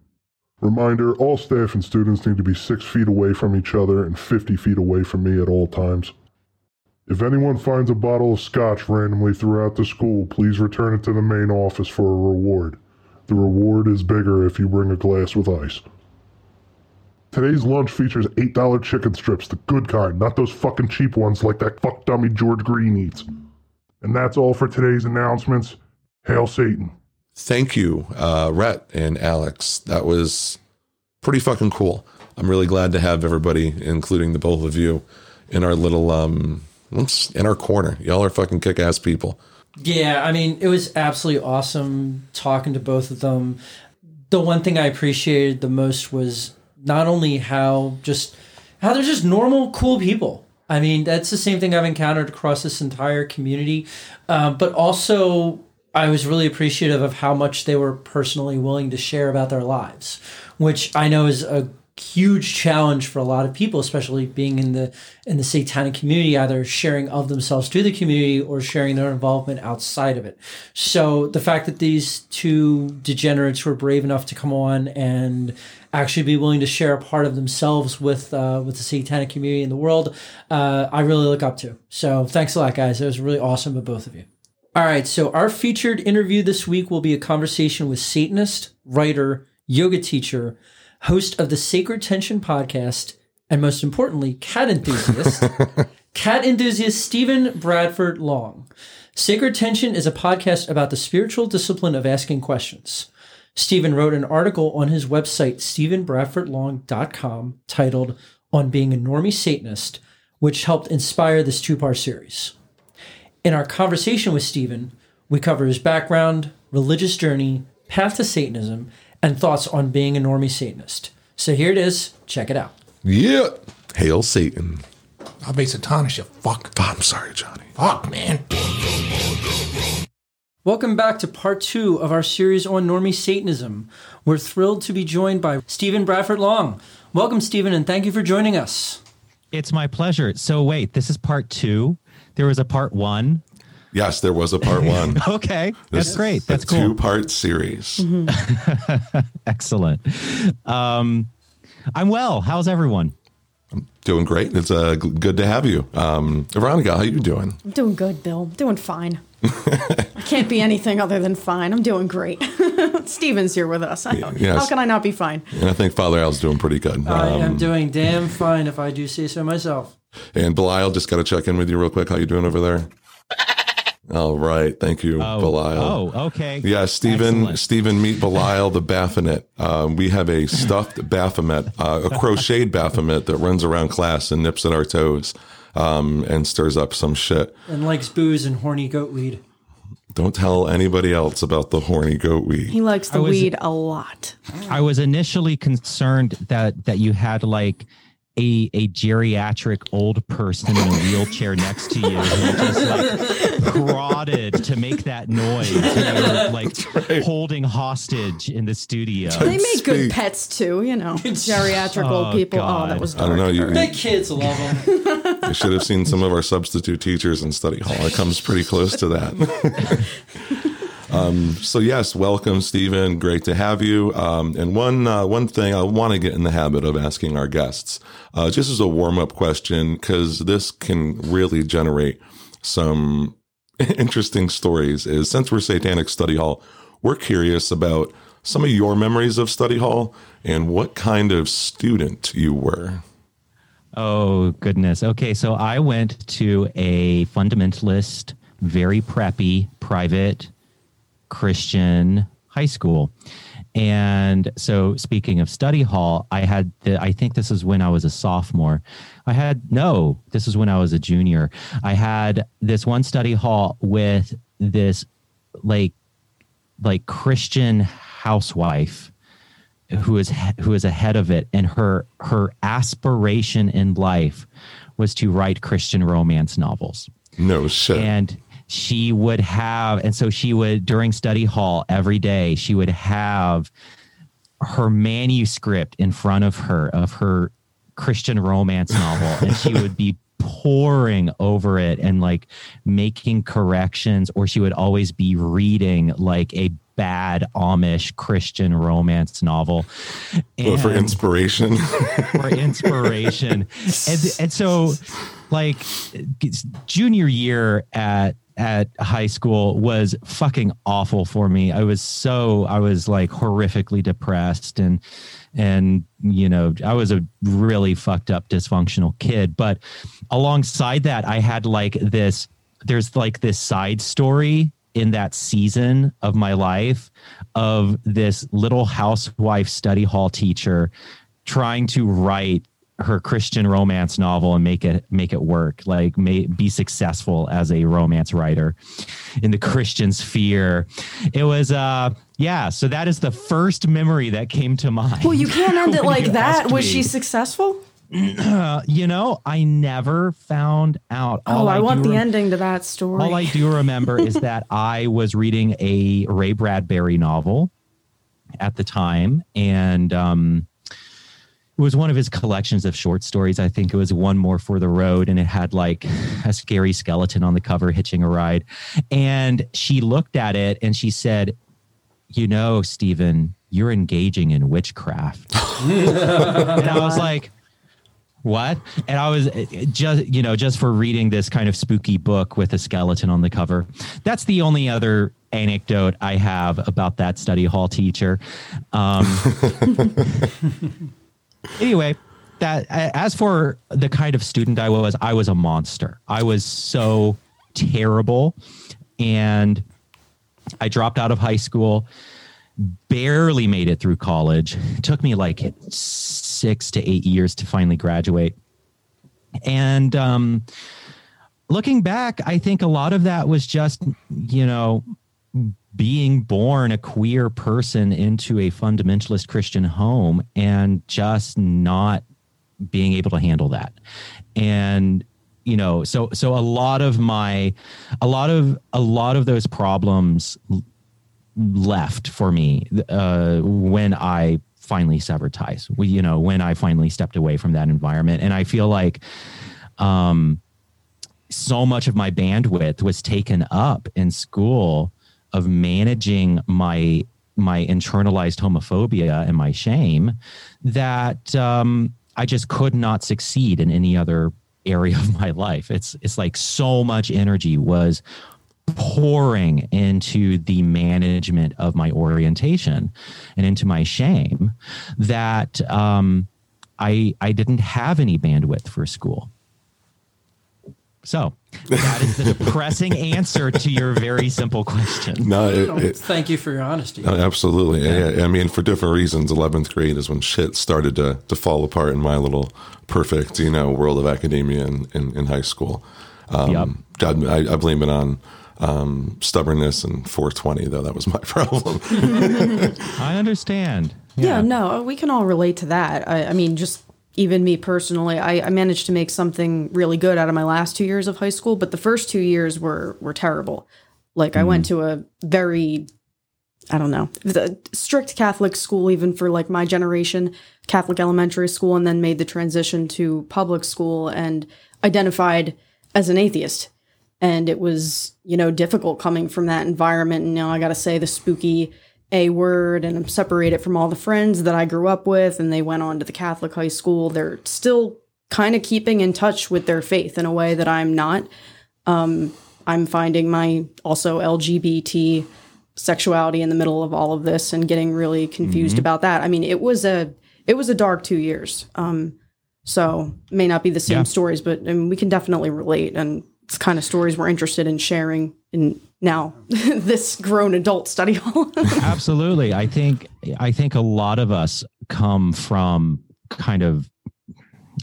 Reminder all staff and students need to be six feet away from each other and 50 feet away from me at all times. If anyone finds a bottle of scotch randomly throughout the school, please return it to the main office for a reward. The reward is bigger if you bring a glass with ice. Today's lunch features $8 chicken strips, the good kind, not those fucking cheap ones like that fuck dummy George Green eats. And that's all for today's announcements. Hail Satan. Thank you, uh, Rhett and Alex. That was pretty fucking cool. I'm really glad to have everybody, including the both of you, in our little um in our corner. Y'all are fucking kick ass people. Yeah, I mean, it was absolutely awesome talking to both of them. The one thing I appreciated the most was not only how just how they're just normal, cool people. I mean, that's the same thing I've encountered across this entire community, uh, but also I was really appreciative of how much they were personally willing to share about their lives, which I know is a huge challenge for a lot of people, especially being in the in the satanic community, either sharing of themselves to the community or sharing their involvement outside of it. So the fact that these two degenerates were brave enough to come on and actually be willing to share a part of themselves with uh, with the satanic community in the world, uh, I really look up to. So thanks a lot, guys. It was really awesome of both of you. All right, so our featured interview this week will be a conversation with Satanist, writer, yoga teacher, host of the Sacred Tension podcast, and most importantly, cat enthusiast, cat enthusiast Stephen Bradford Long. Sacred Tension is a podcast about the spiritual discipline of asking questions. Stephen wrote an article on his website, stephenbradfordlong.com, titled On Being a Normie Satanist, which helped inspire this two part series. In our conversation with Stephen, we cover his background, religious journey, path to Satanism, and thoughts on being a normie Satanist. So here it is. Check it out. Yeah. Hail Satan. I'll be Satanish, you fuck. Ah, I'm sorry, Johnny. Fuck, man. Welcome back to part two of our series on normie Satanism. We're thrilled to be joined by Stephen Bradford Long. Welcome, Stephen, and thank you for joining us. It's my pleasure. So, wait, this is part two. There was a part one. Yes, there was a part one. okay, that's This- great. That's a cool. two part series. Excellent. Um, I'm well. How's everyone? I'm doing great. It's uh, good to have you. Um, Veronica, how you doing? I'm doing good, Bill. Doing fine. I can't be anything other than fine. I'm doing great. Stephen's here with us. I don't- Yes. How can I not be fine? And I think Father Al's doing pretty good. I am Um, doing damn fine if I do say so myself. and Belial, just got to check in with you real quick. How you doing over there? All right. Thank you, Belial. Oh, okay. Yeah, Stephen. Excellent. Stephen, meet Belial the Baphomet. Um, we have a stuffed Baphomet, uh, a crocheted Baphomet that runs around class and nips at our toes um, and stirs up some shit. And likes booze and horny goat weed. Don't tell anybody else about the horny goat weed. He likes the was- weed a lot. I was initially concerned that that you had like a a geriatric old person in a wheelchair next to you who just like prodded to make that noise. You were like holding hostage in the studio. They make good pets too, you know. Geriatric Oh, old people. Oh, that was I don't know. You, The kids love them. you should have seen some of our substitute teachers in study hall. It comes pretty close to that. um, so yes, welcome, Stephen. Great to have you. Um, and one uh, one thing I want to get in the habit of asking our guests, uh, just as a warm up question, because this can really generate some interesting stories. Is since we're Satanic Study Hall, we're curious about some of your memories of study hall and what kind of student you were. Oh goodness. Okay, so I went to a fundamentalist, very preppy, private Christian high school. And so speaking of study hall, I had the I think this is when I was a sophomore. I had no, this is when I was a junior. I had this one study hall with this like like Christian housewife who is who is ahead of it and her her aspiration in life was to write christian romance novels No shit. and she would have and so she would during study hall every day she would have her manuscript in front of her of her christian romance novel and she would be poring over it and like making corrections or she would always be reading like a bad amish christian romance novel Well, for inspiration. for inspiration. and, and so, like, junior year at at high school was fucking awful for me. I was so I was like horrifically depressed and and you know I was a really fucked up dysfunctional kid. But alongside that, I had like this. There's like this side story in that season of my life of this little housewife study hall teacher trying to write her Christian romance novel and make it make it work, like may, be successful as a romance writer in the Christian sphere. It was uh yeah, so that is the first memory that came to mind. Well, you can't end it like that. Was me. she successful? you know, I never found out. Oh, All I, want the rem- ending to that story. All I do remember is that I was reading a Ray Bradbury novel at the time, and um, it was one of his collections of short stories. I think it was one more for the road, and it had like a scary skeleton on the cover hitching a ride. And she looked at it and she said, "You know, Stephen, you're engaging in witchcraft." and I was like, what? And I was just, you know, just for reading this kind of spooky book with a skeleton on the cover. That's the only other anecdote I have about that study hall teacher. Um, anyway, that as for the kind of student I was, I was a monster. I was so terrible, and I dropped out of high school. Barely made it through college. It took me like six to eight years to finally graduate. And um, looking back, I think a lot of that was just, you know, being born a queer person into a fundamentalist Christian home and just not being able to handle that. And you know, so so a lot of my a lot of a lot of those problems left for me uh, when I finally severed ties. We, you know, when I finally stepped away from that environment, and I feel like um, so much of my bandwidth was taken up in school of managing my my internalized homophobia and my shame that um, I just could not succeed in any other area of my life. It's it's like so much energy was pouring into the management of my orientation and into my shame that um, I I didn't have any bandwidth for school. So that is the depressing answer to your very simple question. No, it, Oh, it, Thank you for your honesty. no, absolutely. Yeah. I mean, for different reasons, 11th grade is when shit started to, to fall apart in my little perfect, you know, world of academia in, in, in high school. Um, Yep. God, I, I blame it on um, stubbornness and 420, though. That was my problem. I understand. Yeah. no, we can all relate to that. I, I mean, just even me personally, I, I managed to make something really good out of my last two years of high school, but the first two years were were terrible. Like I went mm. to a very I don't know, the strict Catholic school, even for like my generation, Catholic elementary school, and then made the transition to public school and identified as an atheist. And it was, you know, difficult coming from that environment. And now I got to say the spooky A word, and I'm separated from all the friends that I grew up with, and they went on to the Catholic high school. They're still kind of keeping in touch with their faith in a way that I'm not. Um, I'm finding my also LGBT sexuality in the middle of all of this and getting really confused Mhm. about that. I mean, it was a it was a dark two years. Um, so may not be the same Yeah. stories, but I mean, we can definitely relate, and it's kind of stories we're interested in sharing in now this grown adult study hall. Absolutely. I think I think a lot of us come from kind of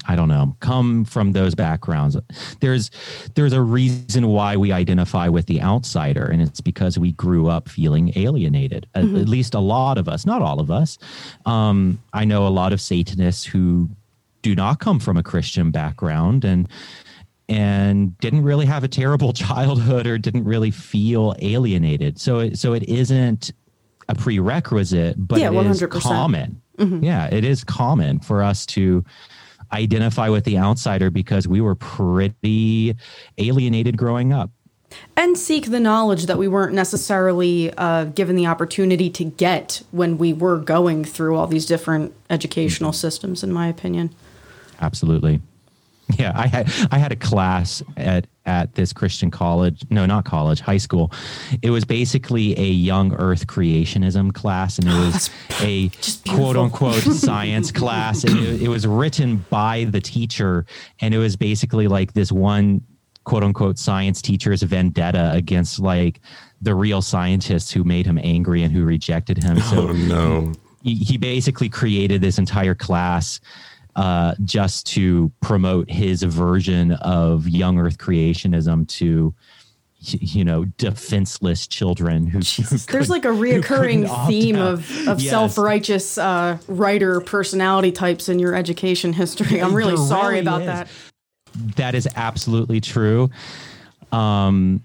I don't know, come from those backgrounds. There's there's a reason why we identify with the outsider and it's because we grew up feeling alienated. At, Mhm. at least a lot of us, not all of us. Um, I know a lot of satanists who do not come from a Christian background and and didn't really have a terrible childhood or didn't really feel alienated. So it, so it isn't a prerequisite, but Yeah, it is 100%. common. Mhm. Yeah, it is common for us to identify with the outsider because we were pretty alienated growing up. and seek the knowledge that we weren't necessarily uh, given the opportunity to get when we were going through all these different educational systems, in my opinion. Absolutely. Yeah, I had I had a class at at this Christian college. No, not college, high school. It was basically a young Earth creationism class, and it was a quote unquote science class. And it, it was written by the teacher, and it was basically like this one quote unquote science teacher's vendetta against like the real scientists who made him angry and who rejected him. Oh, so Oh, no. he, he basically created this entire class uh, just to promote his version of young earth creationism to you know defenseless children who, who There's like a reoccurring theme of, of Yes. self-righteous uh, writer personality types in your education history. I'm really There sorry really about is. that. that is absolutely true. Um,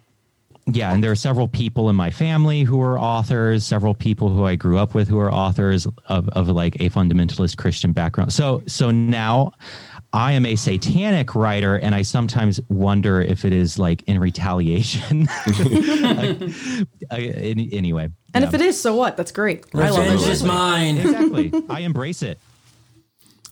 yeah, and there are several people in my family who are authors, several people who I grew up with who are authors of, of like a fundamentalist Christian background. So so now I am a satanic writer, and I sometimes wonder if it is like in retaliation. Like, I- any- anyway, And yeah. if it is, so what? That's great. I love Revenge it. is mine. exactly, I embrace it.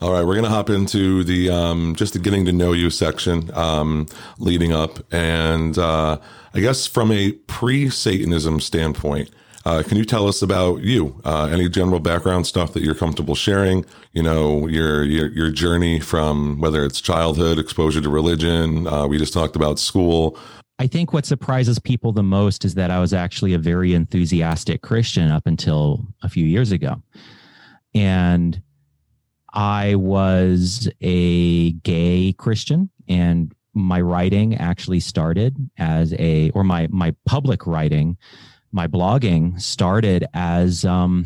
All right, we're gonna hop into the um, just the getting to know you section um, leading up, and uh, I guess from a pre-Satanism standpoint, uh, can you tell us about you? Uh, any general background stuff that you're comfortable sharing? You know, your your your journey from whether it's childhood, exposure to religion. Uh, we just talked about school. I think what surprises people the most is that I was actually a very enthusiastic Christian up until a few years ago. And I was a gay Christian and my writing actually started as a or my my public writing, my blogging started as um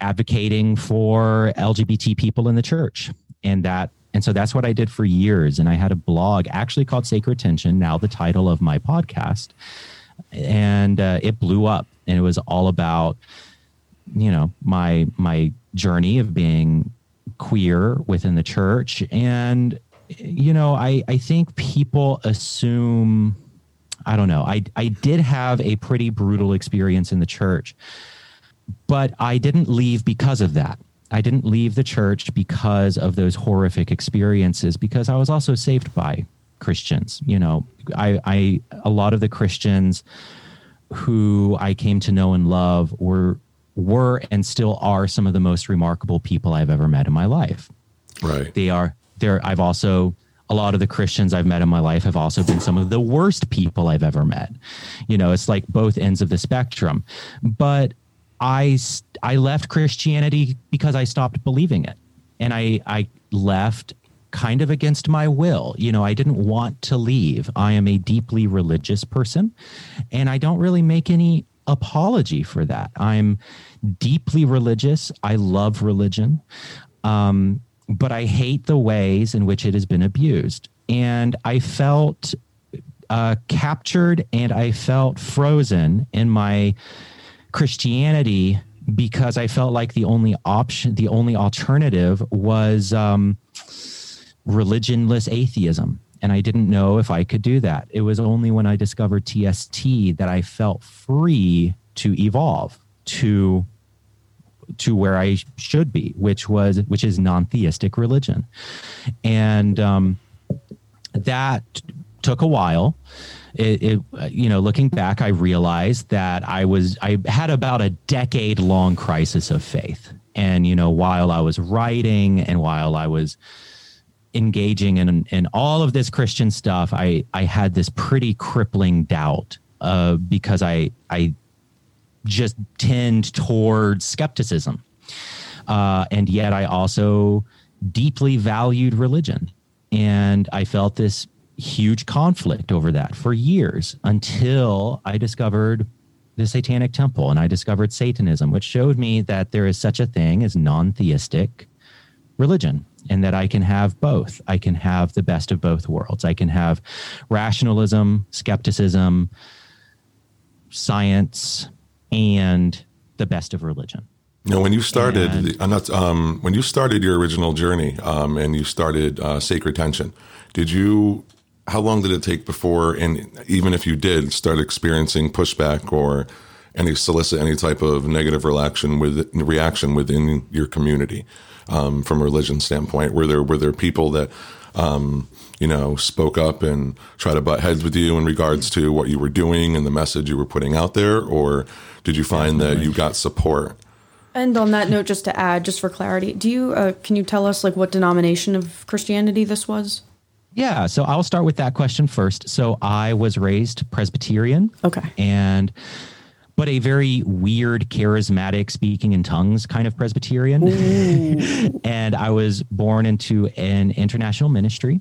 advocating for LGBT people in the church. And that and so that's what I did for years. And I had a blog actually called Sacred Tension, now the title of my podcast. And uh, it blew up. And it was all about, you know, my my journey of being queer within the church. And, you know, I, I think people assume I don't know. I I did have a pretty brutal experience in the church, but I didn't leave because of that. I didn't leave the church because of those horrific experiences because I was also saved by Christians. You know, I I a lot of the Christians who I came to know and love were were and still are some of the most remarkable people I've ever met in my life. Right. They are there I've also a lot of the Christians I've met in my life have also been some of the worst people I've ever met. You know, it's like both ends of the spectrum. But I I left Christianity because I stopped believing it. And I I left kind of against my will. You know, I didn't want to leave. I am a deeply religious person and I don't really make any apology for that. I'm deeply religious. I love religion. Um, but I hate the ways in which it has been abused. And I felt uh, captured and I felt frozen in my Christianity because I felt like the only option, the only alternative was um, religionless atheism. And I didn't know if I could do that. It was only when I discovered TST that I felt free to evolve to to where I should be, which was which is non-theistic religion, and um, that took a while. It, it you know looking back, I realized that I was I had about a decade long crisis of faith, and you know while I was writing and while I was engaging in in all of this Christian stuff, I I had this pretty crippling doubt uh, because I I just tend towards skepticism. Uh, and yet I also deeply valued religion. And I felt this huge conflict over that for years until I discovered the Satanic Temple and I discovered Satanism, which showed me that there is such a thing as non theistic religion and that I can have both. I can have the best of both worlds. I can have rationalism, skepticism, science, and the best of religion. Know, when you started, And- I'm not, um, when you started your original journey, um, and you started uh, Sacred Tension, did you? How long did it take before, and even if you did, start experiencing pushback or any solicit any type of negative reaction with reaction within your community um, from a religion standpoint? Were there were there people that um, you know spoke up and try to butt heads with you in regards to what you were doing and the message you were putting out there, or did you find that you got support? And on that note, just to add, just for clarity, do you uh, can you tell us like what denomination of Christianity this was? Yeah, so I'll start with that question first. So I was raised Presbyterian. Okay. And but a very weird, charismatic, speaking in tongues kind of Presbyterian. and I was born into an international ministry.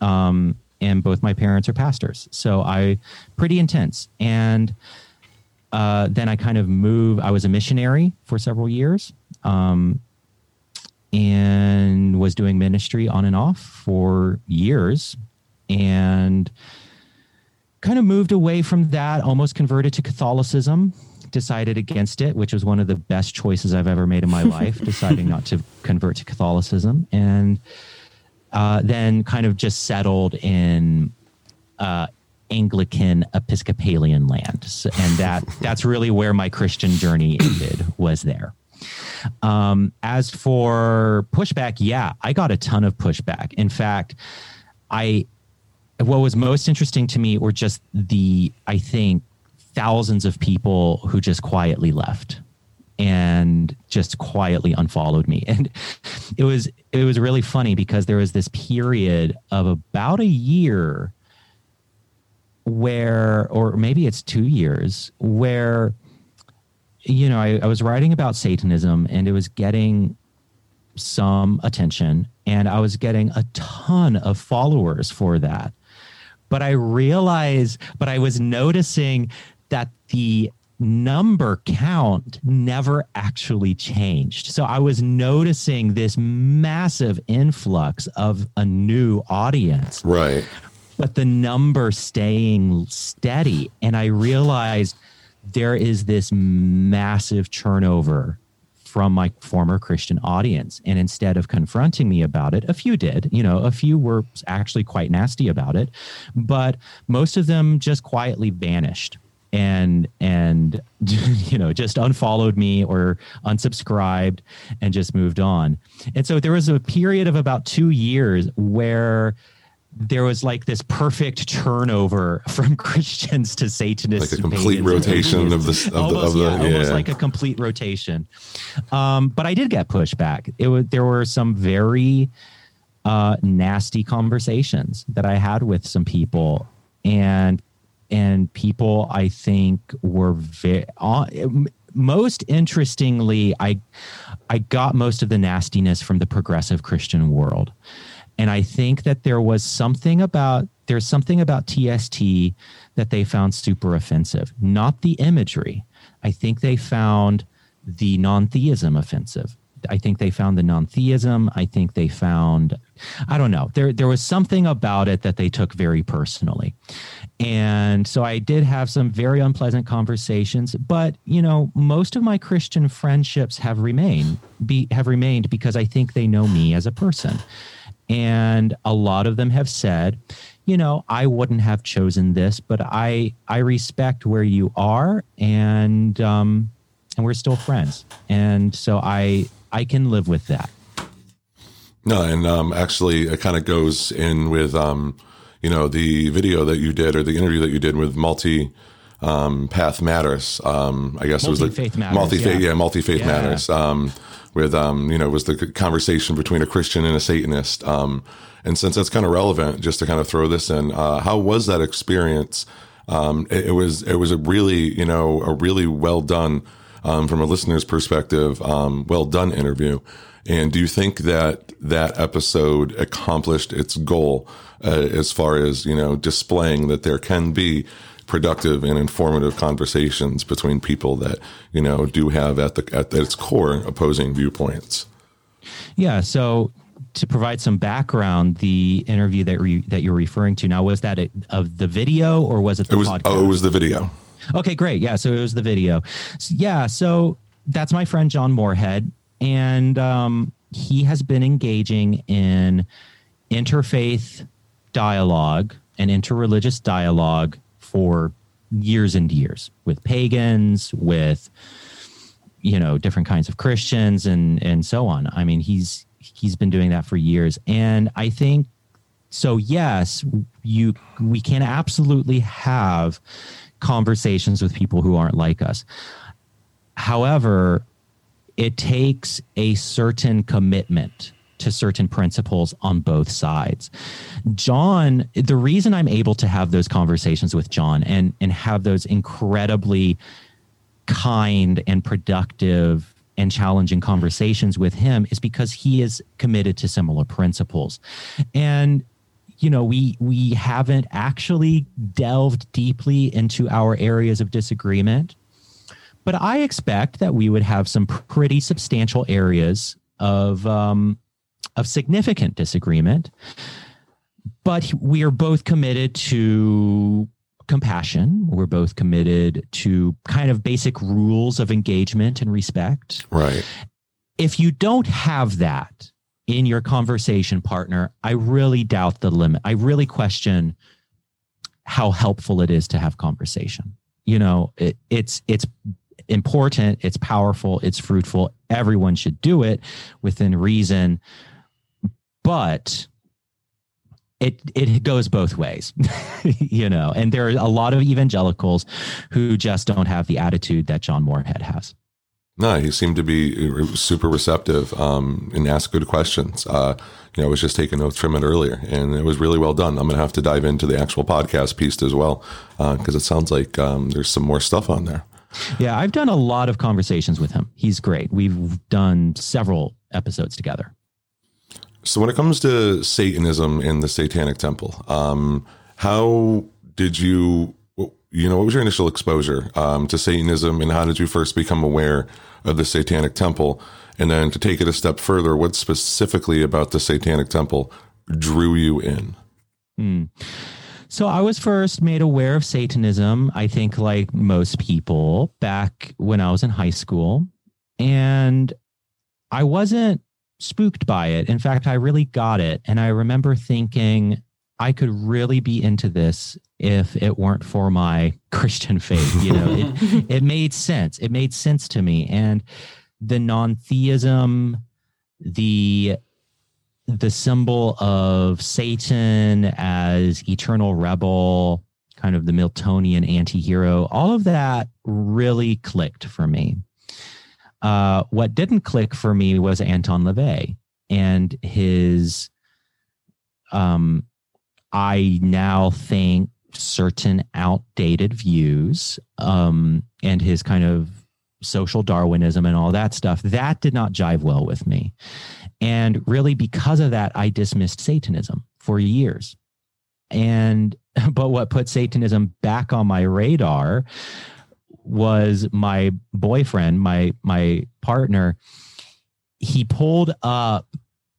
Um, and both my parents are pastors. So I pretty intense. And uh, then I kind of moved. I was a missionary for several years, um, and was doing ministry on and off for years, and kind of moved away from that. Almost converted to Catholicism. Decided against it, which was one of the best choices I've ever made in my life. deciding not to convert to Catholicism, and uh, then kind of just settled in uh, Anglican Episcopalian land, so, and that that's really where my Christian journey ended. Was there. Um, as for pushback, yeah, I got a ton of pushback. In fact, I what was most interesting to me were just the I think thousands of people who just quietly left and just quietly unfollowed me and it was it was really funny because there was this period of about a year where or maybe it's two years where you know I, I was writing about satanism and it was getting some attention and i was getting a ton of followers for that but i realized but i was noticing that the number count never actually changed. So I was noticing this massive influx of a new audience. Right. But the number staying steady. And I realized there is this massive turnover from my former Christian audience. And instead of confronting me about it, a few did, you know, a few were actually quite nasty about it, but most of them just quietly vanished and and you know just unfollowed me or unsubscribed and just moved on and so there was a period of about two years where there was like this perfect turnover from Christians to Satanists, like a complete rotation of the of almost, the, of yeah, yeah. almost like a complete rotation. Um, but I did get pushback. It was there were some very uh, nasty conversations that I had with some people, and and people I think were very. Uh, most interestingly, I I got most of the nastiness from the progressive Christian world. And I think that there was something about there's something about TST that they found super offensive. Not the imagery. I think they found the non-theism offensive. I think they found the non-theism. I think they found I don't know. There there was something about it that they took very personally. And so I did have some very unpleasant conversations, but you know, most of my Christian friendships have remained be have remained because I think they know me as a person. And a lot of them have said, you know, I wouldn't have chosen this, but I I respect where you are and um and we're still friends. And so I I can live with that. No, and um, actually, it kind of goes in with um, you know the video that you did or the interview that you did with multi um, path matters. Um, I guess it was Multi-faith the matters, multi faith, yeah. yeah, multi faith Yeah. matters. Um, with um, you know, was the conversation between a Christian and a Satanist. Um, and since that's kind of relevant, just to kind of throw this in, uh, how was that experience? Um, it, it was it was a really you know a really well done um, from a listener's perspective, um, well done interview. And do you think that that episode accomplished its goal uh, as far as you know displaying that there can be productive and informative conversations between people that you know do have at the at its core opposing viewpoints? Yeah. So to provide some background, the interview that re, that you're referring to now was that of the video or was it the It was podcast? oh, it was the video. Okay, great. Yeah, so it was the video. S- yeah, so that's my friend John Morehead, and um, he has been engaging in interfaith dialogue and interreligious dialogue for years and years with pagans, with you know different kinds of Christians, and and so on. I mean, he's he's been doing that for years, and I think so. Yes, you we can absolutely have conversations with people who aren't like us. However, it takes a certain commitment to certain principles on both sides. John, the reason I'm able to have those conversations with John and and have those incredibly kind and productive and challenging conversations with him is because he is committed to similar principles. And you know we we haven't actually delved deeply into our areas of disagreement but i expect that we would have some pretty substantial areas of um, of significant disagreement but we are both committed to compassion we're both committed to kind of basic rules of engagement and respect Right. if you don't have that in your conversation partner, I really doubt the limit. I really question how helpful it is to have conversation. You know, it, it's it's important, it's powerful, it's fruitful. Everyone should do it within reason, but it it goes both ways, you know. And there are a lot of evangelicals who just don't have the attitude that John Morehead has. No, he seemed to be uh, super receptive um, and asked good questions. Uh, you know, I was just taking notes from it earlier, and it was really well done. I'm going to have to dive into the actual podcast piece as well because it sounds like um, there's some more stuff on there. Yeah, I've done a lot of conversations with him. He's great. We've done several episodes together. So, when it comes to Satanism in the Satanic Temple, um, how did you, you know, what was your initial exposure um, to Satanism, and how did you first become aware of the Satanic Temple? And then to take it a step further, what specifically about the Satanic Temple drew you in? Hmm. So I was first made aware of Satanism, I think, like most people, back when I was in high school. And I wasn't spooked by it. In fact, I really got it. And I remember thinking, I could really be into this if it weren't for my Christian faith. You know, it, it made sense. It made sense to me. And the non theism, the the symbol of Satan as eternal rebel, kind of the Miltonian anti-hero, all of that really clicked for me. Uh, what didn't click for me was Anton LaVey and his, um, I now think certain outdated views, um, and his kind of social Darwinism and all that stuff. That did not jive well with me. And really, because of that, I dismissed Satanism for years. And, but what put Satanism back on my radar was my boyfriend, my, my partner. He pulled up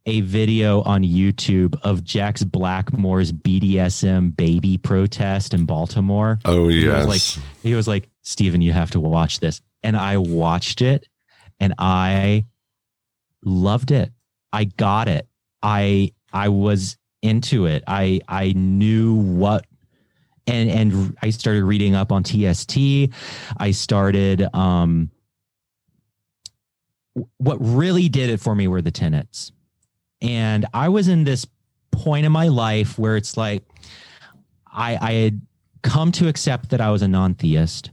a video on YouTube of Jex Blackmore's BDSM baby protest in Baltimore. Oh, He was yes. like, he was like, Stephen, you have to watch this. And I watched it and I loved it. I got it. I I was into it. I I knew what and and I started reading up on TST. I started um what really did it for me were the tenets. And I was in this point in my life where it's like I I had come to accept that I was a non-theist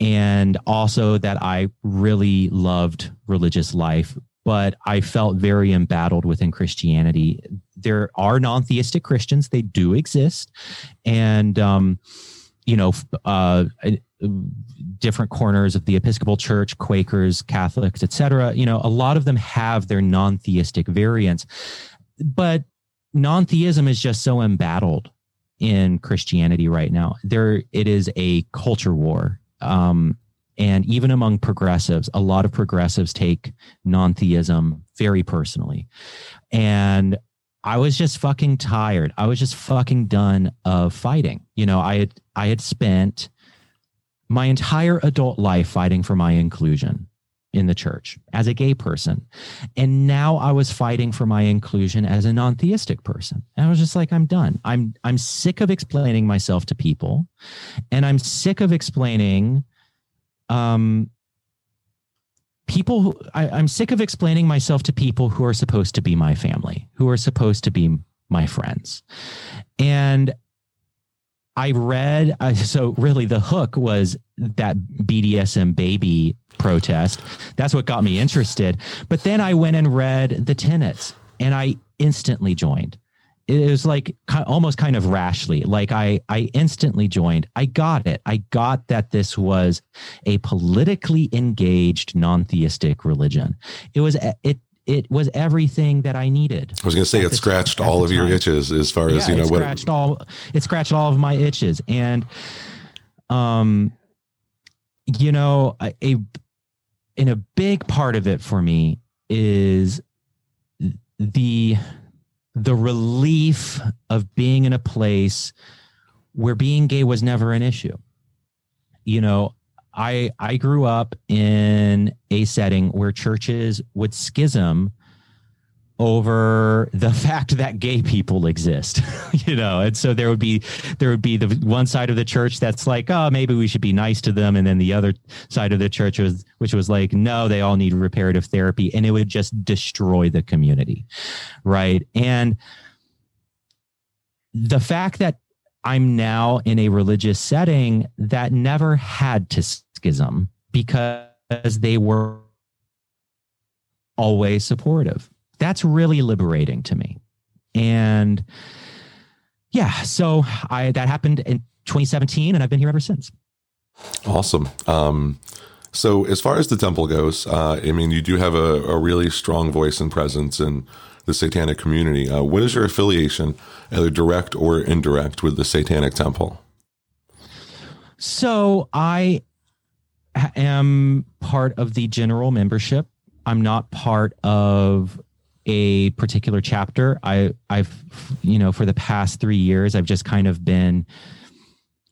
and also that I really loved religious life, but I felt very embattled within Christianity. There are non theistic Christians, they do exist. And, um, you know, uh, different corners of the Episcopal Church, Quakers, Catholics, etc. You know, a lot of them have their non theistic variants, but non theism is just so embattled in Christianity right now. There, it is a culture war um, and even among progressives, a lot of progressives take non theism very personally. And I was just fucking tired. I was just fucking done of fighting. You know, I had I had spent my entire adult life fighting for my inclusion in the church as a gay person. And now I was fighting for my inclusion as a non-theistic person. And I was just like, I'm done. I'm I'm sick of explaining myself to people. And I'm sick of explaining um people who, I, I'm sick of explaining myself to people who are supposed to be my family, who are supposed to be my friends. And I read, uh, so really the hook was that BDSM baby protest. That's what got me interested. But then I went and read the tenets and I instantly joined. It was like almost kind of rashly. Like I, I instantly joined. I got it. I got that this was a politically engaged non-theistic religion. It was, it, it was everything that I needed. I was going to say it scratched all of your itches as far as Yeah, you know it what. scratched all it scratched all of my itches and um you know a, a and a big part of it for me is the the relief of being in a place where being gay was never an issue. You know i i grew up in a setting where churches would schism over the fact that gay people exist you know? And so there would be there would be the one side of the church that's like oh maybe we should be nice to them and then the other side of the church was which was like no they all need reparative therapy and it would just destroy the community right? And the fact that i'm now in a religious setting that never had to schism because they were always supportive that's really liberating to me. And yeah, so I that happened in 2017 and I've been here ever since. Awesome. Um, so as far as the temple goes, uh, I mean, you do have a, a really strong voice and presence in the satanic community. Uh, what is your affiliation, either direct or indirect, with the Satanic Temple? So I am part of the general membership. I'm not part of a particular chapter. I I've you know for the past 3 years I've just kind of been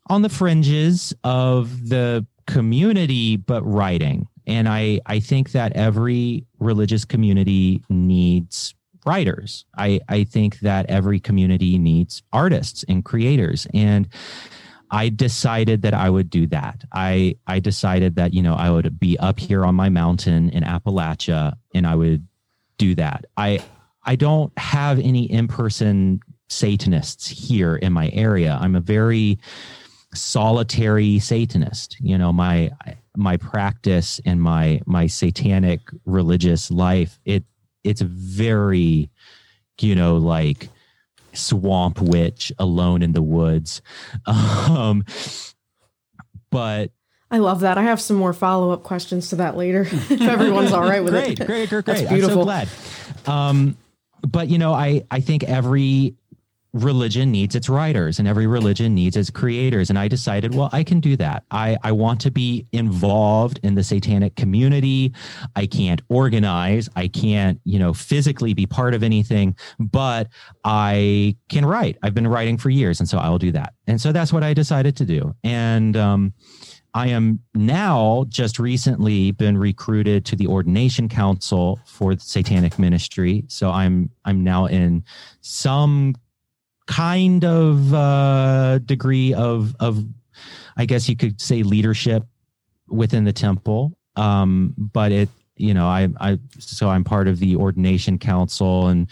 on the fringes of the community but writing. And I I think that every religious community needs writers. I I think that every community needs artists and creators and I decided that I would do that. I I decided that you know I would be up here on my mountain in Appalachia and I would do that. I I don't have any in-person satanists here in my area. I'm a very solitary satanist. You know, my my practice and my my satanic religious life, it it's very you know like swamp witch alone in the woods. Um but I love that. I have some more follow up questions to that later. if everyone's all right with great, it. Great, great, great, That's I'm so glad. Um, but you know, I I think every religion needs its writers and every religion needs its creators and i decided well i can do that i i want to be involved in the satanic community i can't organize i can't you know physically be part of anything but i can write i've been writing for years and so i will do that and so that's what i decided to do and um I am now just recently been recruited to the ordination council for the satanic ministry. So I'm I'm now in some kind of uh, degree of of I guess you could say leadership within the temple. Um, but it you know I I so I'm part of the ordination council and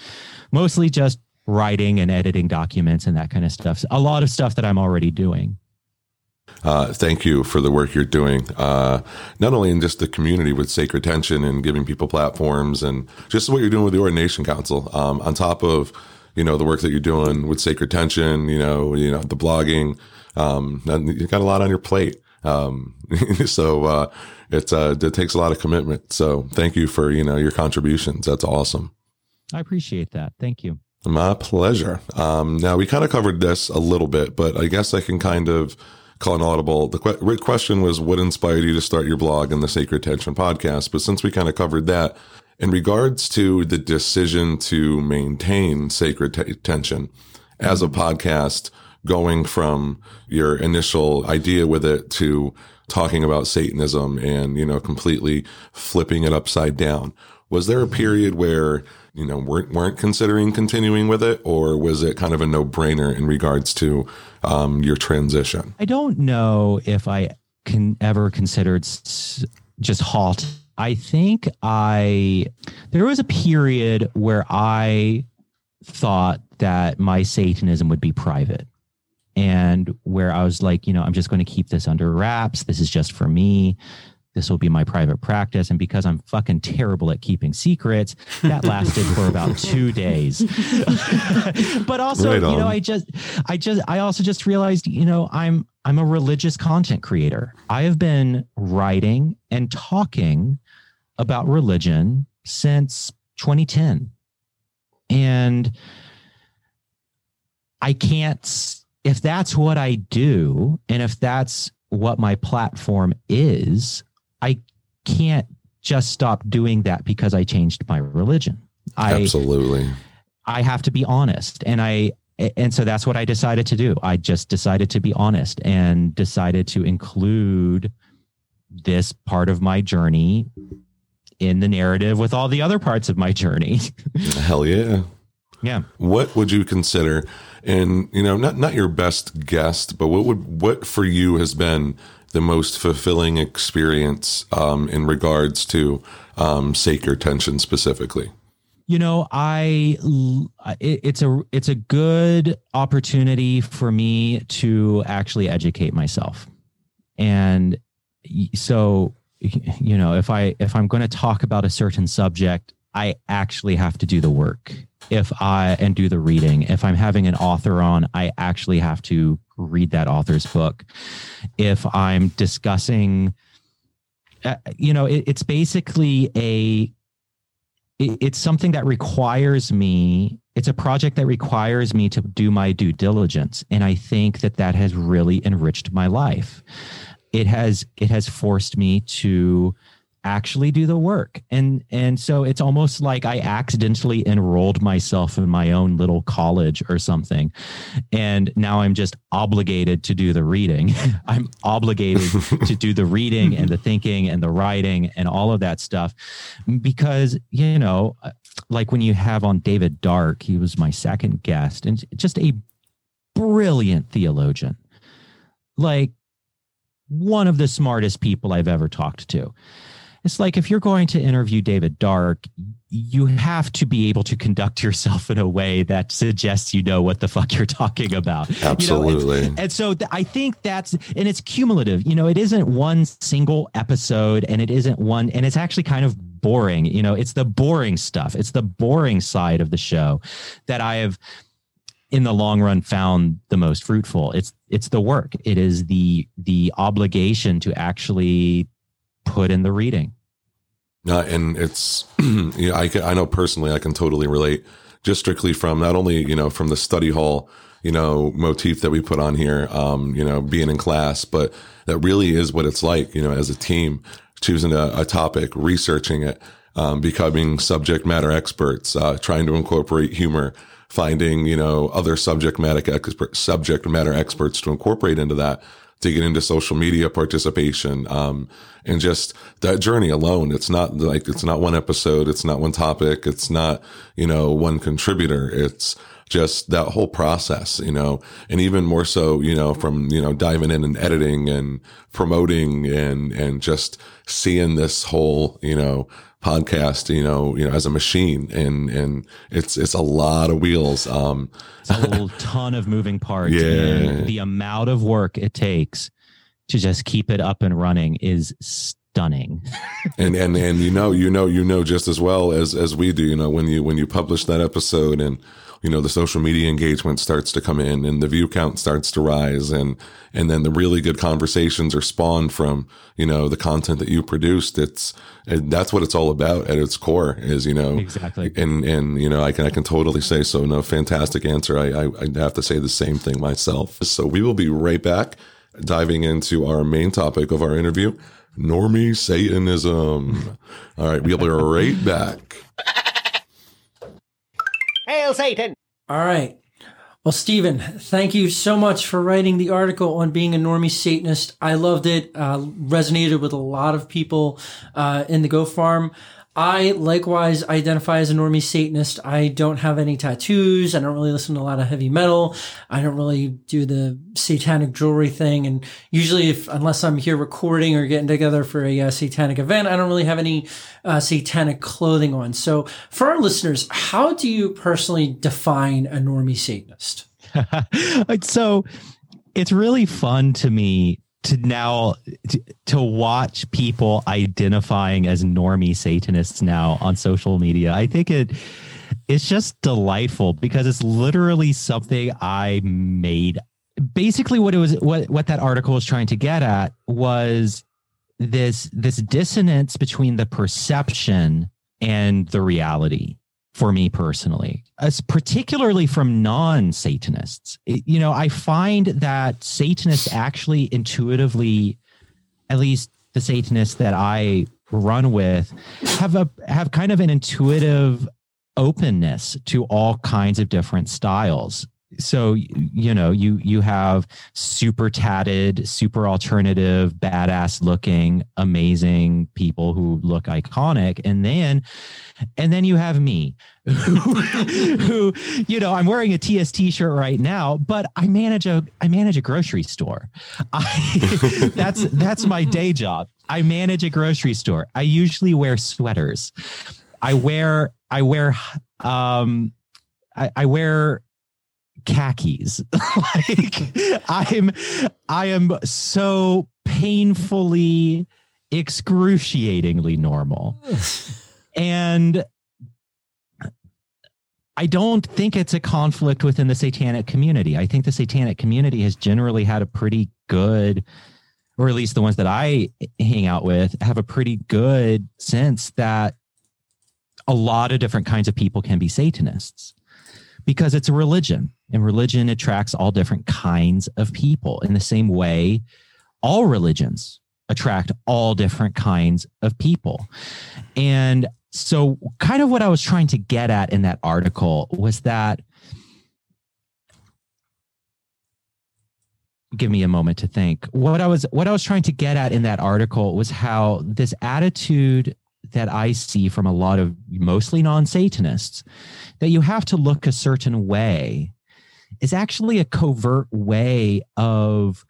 mostly just writing and editing documents and that kind of stuff. A lot of stuff that I'm already doing. Uh, thank you for the work you're doing, uh, not only in just the community with Sacred Tension and giving people platforms, and just what you're doing with the Ordination Council. Um, on top of you know the work that you're doing with Sacred Tension, you know, you know the blogging. Um, you got a lot on your plate, um, so uh, it's uh, it takes a lot of commitment. So thank you for you know your contributions. That's awesome. I appreciate that. Thank you. My pleasure. Um, now we kind of covered this a little bit, but I guess I can kind of call an audible. The que- question was, what inspired you to start your blog and the Sacred Tension podcast? But since we kind of covered that, in regards to the decision to maintain Sacred T- Tension as a podcast, going from your initial idea with it to talking about Satanism and, you know, completely flipping it upside down. Was there a period where, you know, weren't, weren't considering continuing with it, or was it kind of a no brainer in regards to um, your transition? I don't know if I can ever considered just halt. I think I there was a period where I thought that my Satanism would be private. And where I was like, you know, I'm just going to keep this under wraps. This is just for me. This will be my private practice. And because I'm fucking terrible at keeping secrets, that lasted for about two days. but also, Right you know. I just, I just, I also just realized, you know, I'm, I'm a religious content creator. I have been writing and talking about religion since 2010. And I can't, if that's what I do, and if that's what my platform is, I can't just stop doing that because I changed my religion. I, Absolutely. I have to be honest. And I, and so that's what I decided to do. I just decided to be honest and decided to include this part of my journey in the narrative with all the other parts of my journey. Hell yeah. Yeah. What would you consider and you know, not not your best guest, but what would what for you has been the most fulfilling experience um, in regards to um, sacred tension specifically? You know, I it, it's a it's a good opportunity for me to actually educate myself. And so you know, if I if I'm going to talk about a certain subject, I actually have to do the work. If I and do the reading. If I'm having an author on, I actually have to read that author's book. If I'm discussing uh, you know, it, it's basically a it, it's something that requires me it's a project that requires me to do my due diligence and i think that that has really enriched my life it has it has forced me to actually do the work. And and so it's almost like i accidentally enrolled myself in my own little college or something. And now i'm just obligated to do the reading. I'm obligated to do the reading and the thinking and the writing and all of that stuff. Because you know like when you have on david dark he was my second guest and just a brilliant theologian. Like one of the smartest people i've ever talked to it's like if you're going to interview David Dark, you have to be able to conduct yourself in a way that suggests you know what the fuck you're talking about. Absolutely. You know, and, so th- I think that's and it's cumulative. You know, it isn't one single episode and it isn't one and it's actually kind of boring. You know, it's the boring stuff. It's the boring side of the show that I have in the long run found the most fruitful. It's it's the work. It is the the obligation to actually put in the reading. Uh, and it's, I, can, I know personally, I can totally relate just strictly from not only, you know, from the study hall, you know, motif that we put on here, um, you know, being in class, but that really is what it's like, you know, as a team, choosing a, a topic, researching it, um, becoming subject matter experts, uh, trying to incorporate humor, finding, you know, other subject matter expert, subject matter experts to incorporate into that to get into social media participation um, and just that journey alone. It's not like it's not one episode it's not one topic it's not you know one contributor. It's just that whole process you know and even more so you know from you know diving in and editing and promoting and and just seeing this whole you know podcast, you know, you know, as a machine, and and it's it's a lot of wheels. Um, it's a whole ton of moving parts. Yeah, and the amount of work it takes to just keep it up and running is stunning. and and and you know, you know, you know, just as well as as we do. You know, when you when you publish that episode and you know the social media engagement starts to come in and the view count starts to rise and and then the really good conversations are spawned from you know the content that you produced. It's and that's what it's all about at its core is you know exactly. and and you know i can i can totally say so no fantastic answer. I i, I have to say the same thing myself. So we will be right back diving into our main topic of our interview normie satanism all right we'll be right back Hail Satan! All right. Well, Stephen, thank you so much for writing the article on being a normie Satanist. I loved it. Uh, resonated with a lot of people uh, in the Go Farm. I likewise identify as a normie Satanist. I don't have any tattoos. I don't really listen to a lot of heavy metal. I don't really do the satanic jewelry thing. And usually, if unless I'm here recording or getting together for a uh, satanic event, I don't really have any uh, satanic clothing on. So, for our listeners, how do you personally define a normie Satanist? so, it's really fun to me to now to, to, watch people identifying as normie satanists now on social media. I think it it's just delightful because it's literally something i made. Basically what it was what what that article was trying to get at was this this dissonance between the perception and the reality for me personally, as particularly from non Satanists. You know, I find that Satanists actually intuitively, at least the Satanists that I run with, have a have kind of an intuitive openness to all kinds of different styles so you know you you have super tatted super alternative badass looking amazing people who look iconic. And then and then you have me who, you know i'm wearing a tst shirt right now but i manage a i manage a grocery store. I, that's that's my day job. I manage a grocery store. I usually wear sweaters. I wear i wear um I, I wear khakis. like I'm I am so painfully excruciatingly normal. and I don't think it's a conflict within the satanic community. I think the satanic community has generally had a pretty good or at least the ones that I hang out with have a pretty good sense that a lot of different kinds of people can be satanists because it's a religion and religion attracts all different kinds of people. In the same way all religions attract all different kinds of people. And so kind of what i was trying to get at in that article was that give me a moment to think. What i was what i was trying to get at in that article was how this attitude that i see from a lot of mostly non-satanists that you have to look a certain way is actually a covert way of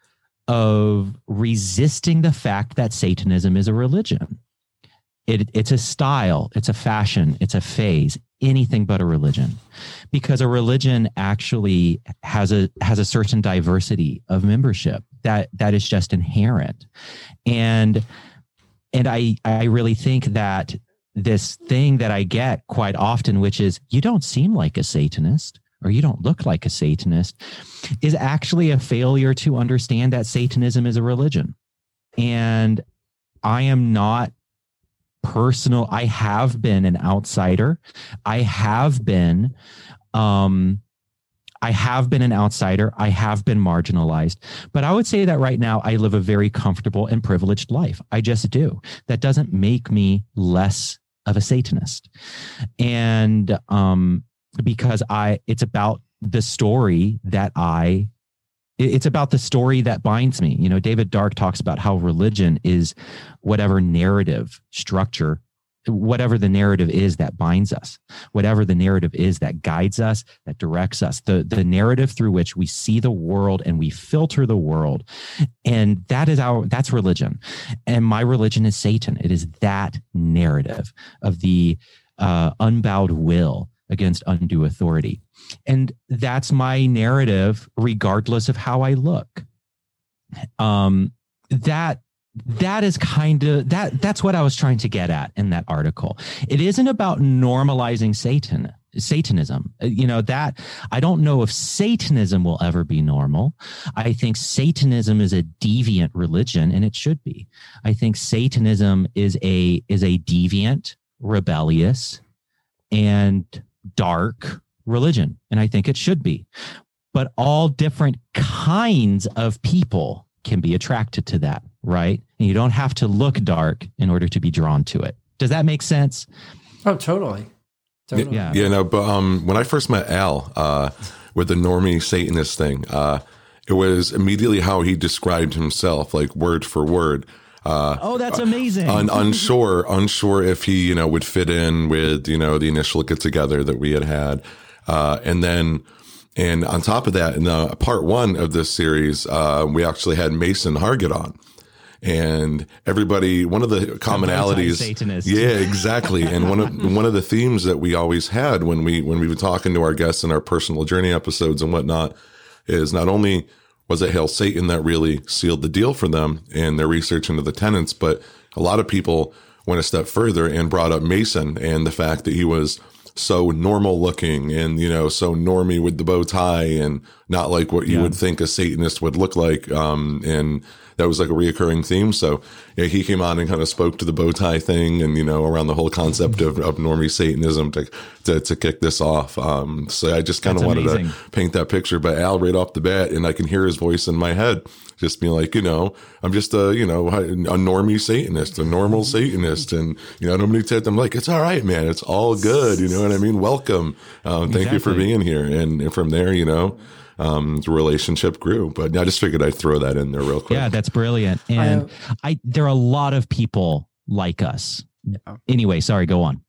of resisting the fact that Satanism is a religion. It, it's a style, it's a fashion, it's a phase, anything but a religion, because a religion actually has a has a certain diversity of membership that that is just inherent, and and I I really think that this thing that I get quite often, which is you don't seem like a Satanist or you don't look like a Satanist, is actually a failure to understand that Satanism is a religion. And I am not personal. I have been an outsider. I have been, um, I have been an outsider. I have been marginalized. But I would say that right now I live a very comfortable and privileged life. I just do. That doesn't make me less of a Satanist. And um, because I, it's about the story that I, it's about the story that binds me. You know, David Dark talks about how religion is whatever narrative structure whatever the narrative is that binds us whatever the narrative is that guides us that directs us the the narrative through which we see the world and we filter the world. And that is our that's religion. And my religion is satan. It is that narrative of the uh, unbowed will against undue authority. And that's my narrative regardless of how i look. Um that that is kind of that that's what i was trying to get at in that article. It isn't about normalizing satan satanism. Uh, you know that i don't know if satanism will ever be normal. I think satanism is a deviant religion and it should be. I think satanism is a is a deviant rebellious and dark religion and i think it should be. But all different kinds of people can be attracted to that right? And you don't have to look dark in order to be drawn to it. Does that make sense? Oh, totally. totally. Yeah. Yeah. No, but um, when I first met Al uh, with the normie Satanist thing, uh, it was immediately how he described himself, like word for word. Uh, oh, that's amazing. Un- unsure, unsure if he, you know, would fit in with, you know, the initial get together that we had had. Uh, and then, and on top of that, in the part one of this series, uh, we actually had Mason Hargett on and everybody one of the commonalities yeah exactly and one of one of the themes that we always had when we when we were talking to our guests in our personal journey episodes and whatnot is not only was it hail satan that really sealed the deal for them in their research into the tenants but a lot of people went a step further and brought up mason and the fact that he was so normal looking and you know so normy with the bow tie and not like what you Yeah. would think a Satanist would look like. Um, and that was like a reoccurring theme. So yeah, he came on and kind of spoke to the bow tie thing and you know around the whole concept of, of normie Satanism to, to to kick this off. Um, so I just kind of wanted amazing. to paint that picture. But Al right off the bat, and I can hear his voice in my head, just being like, you know, I'm just a you know a normie Satanist, a normal Satanist, and you know nobody said I'm like it's all right, man, it's all good. You know what I mean? Welcome. Um, thank you for being here. And, and from there, you know. Um, the relationship grew, but I just figured I'd throw that in there real quick. Yeah, that's brilliant. And I, there are a lot of people like us. Anyway, sorry, go on.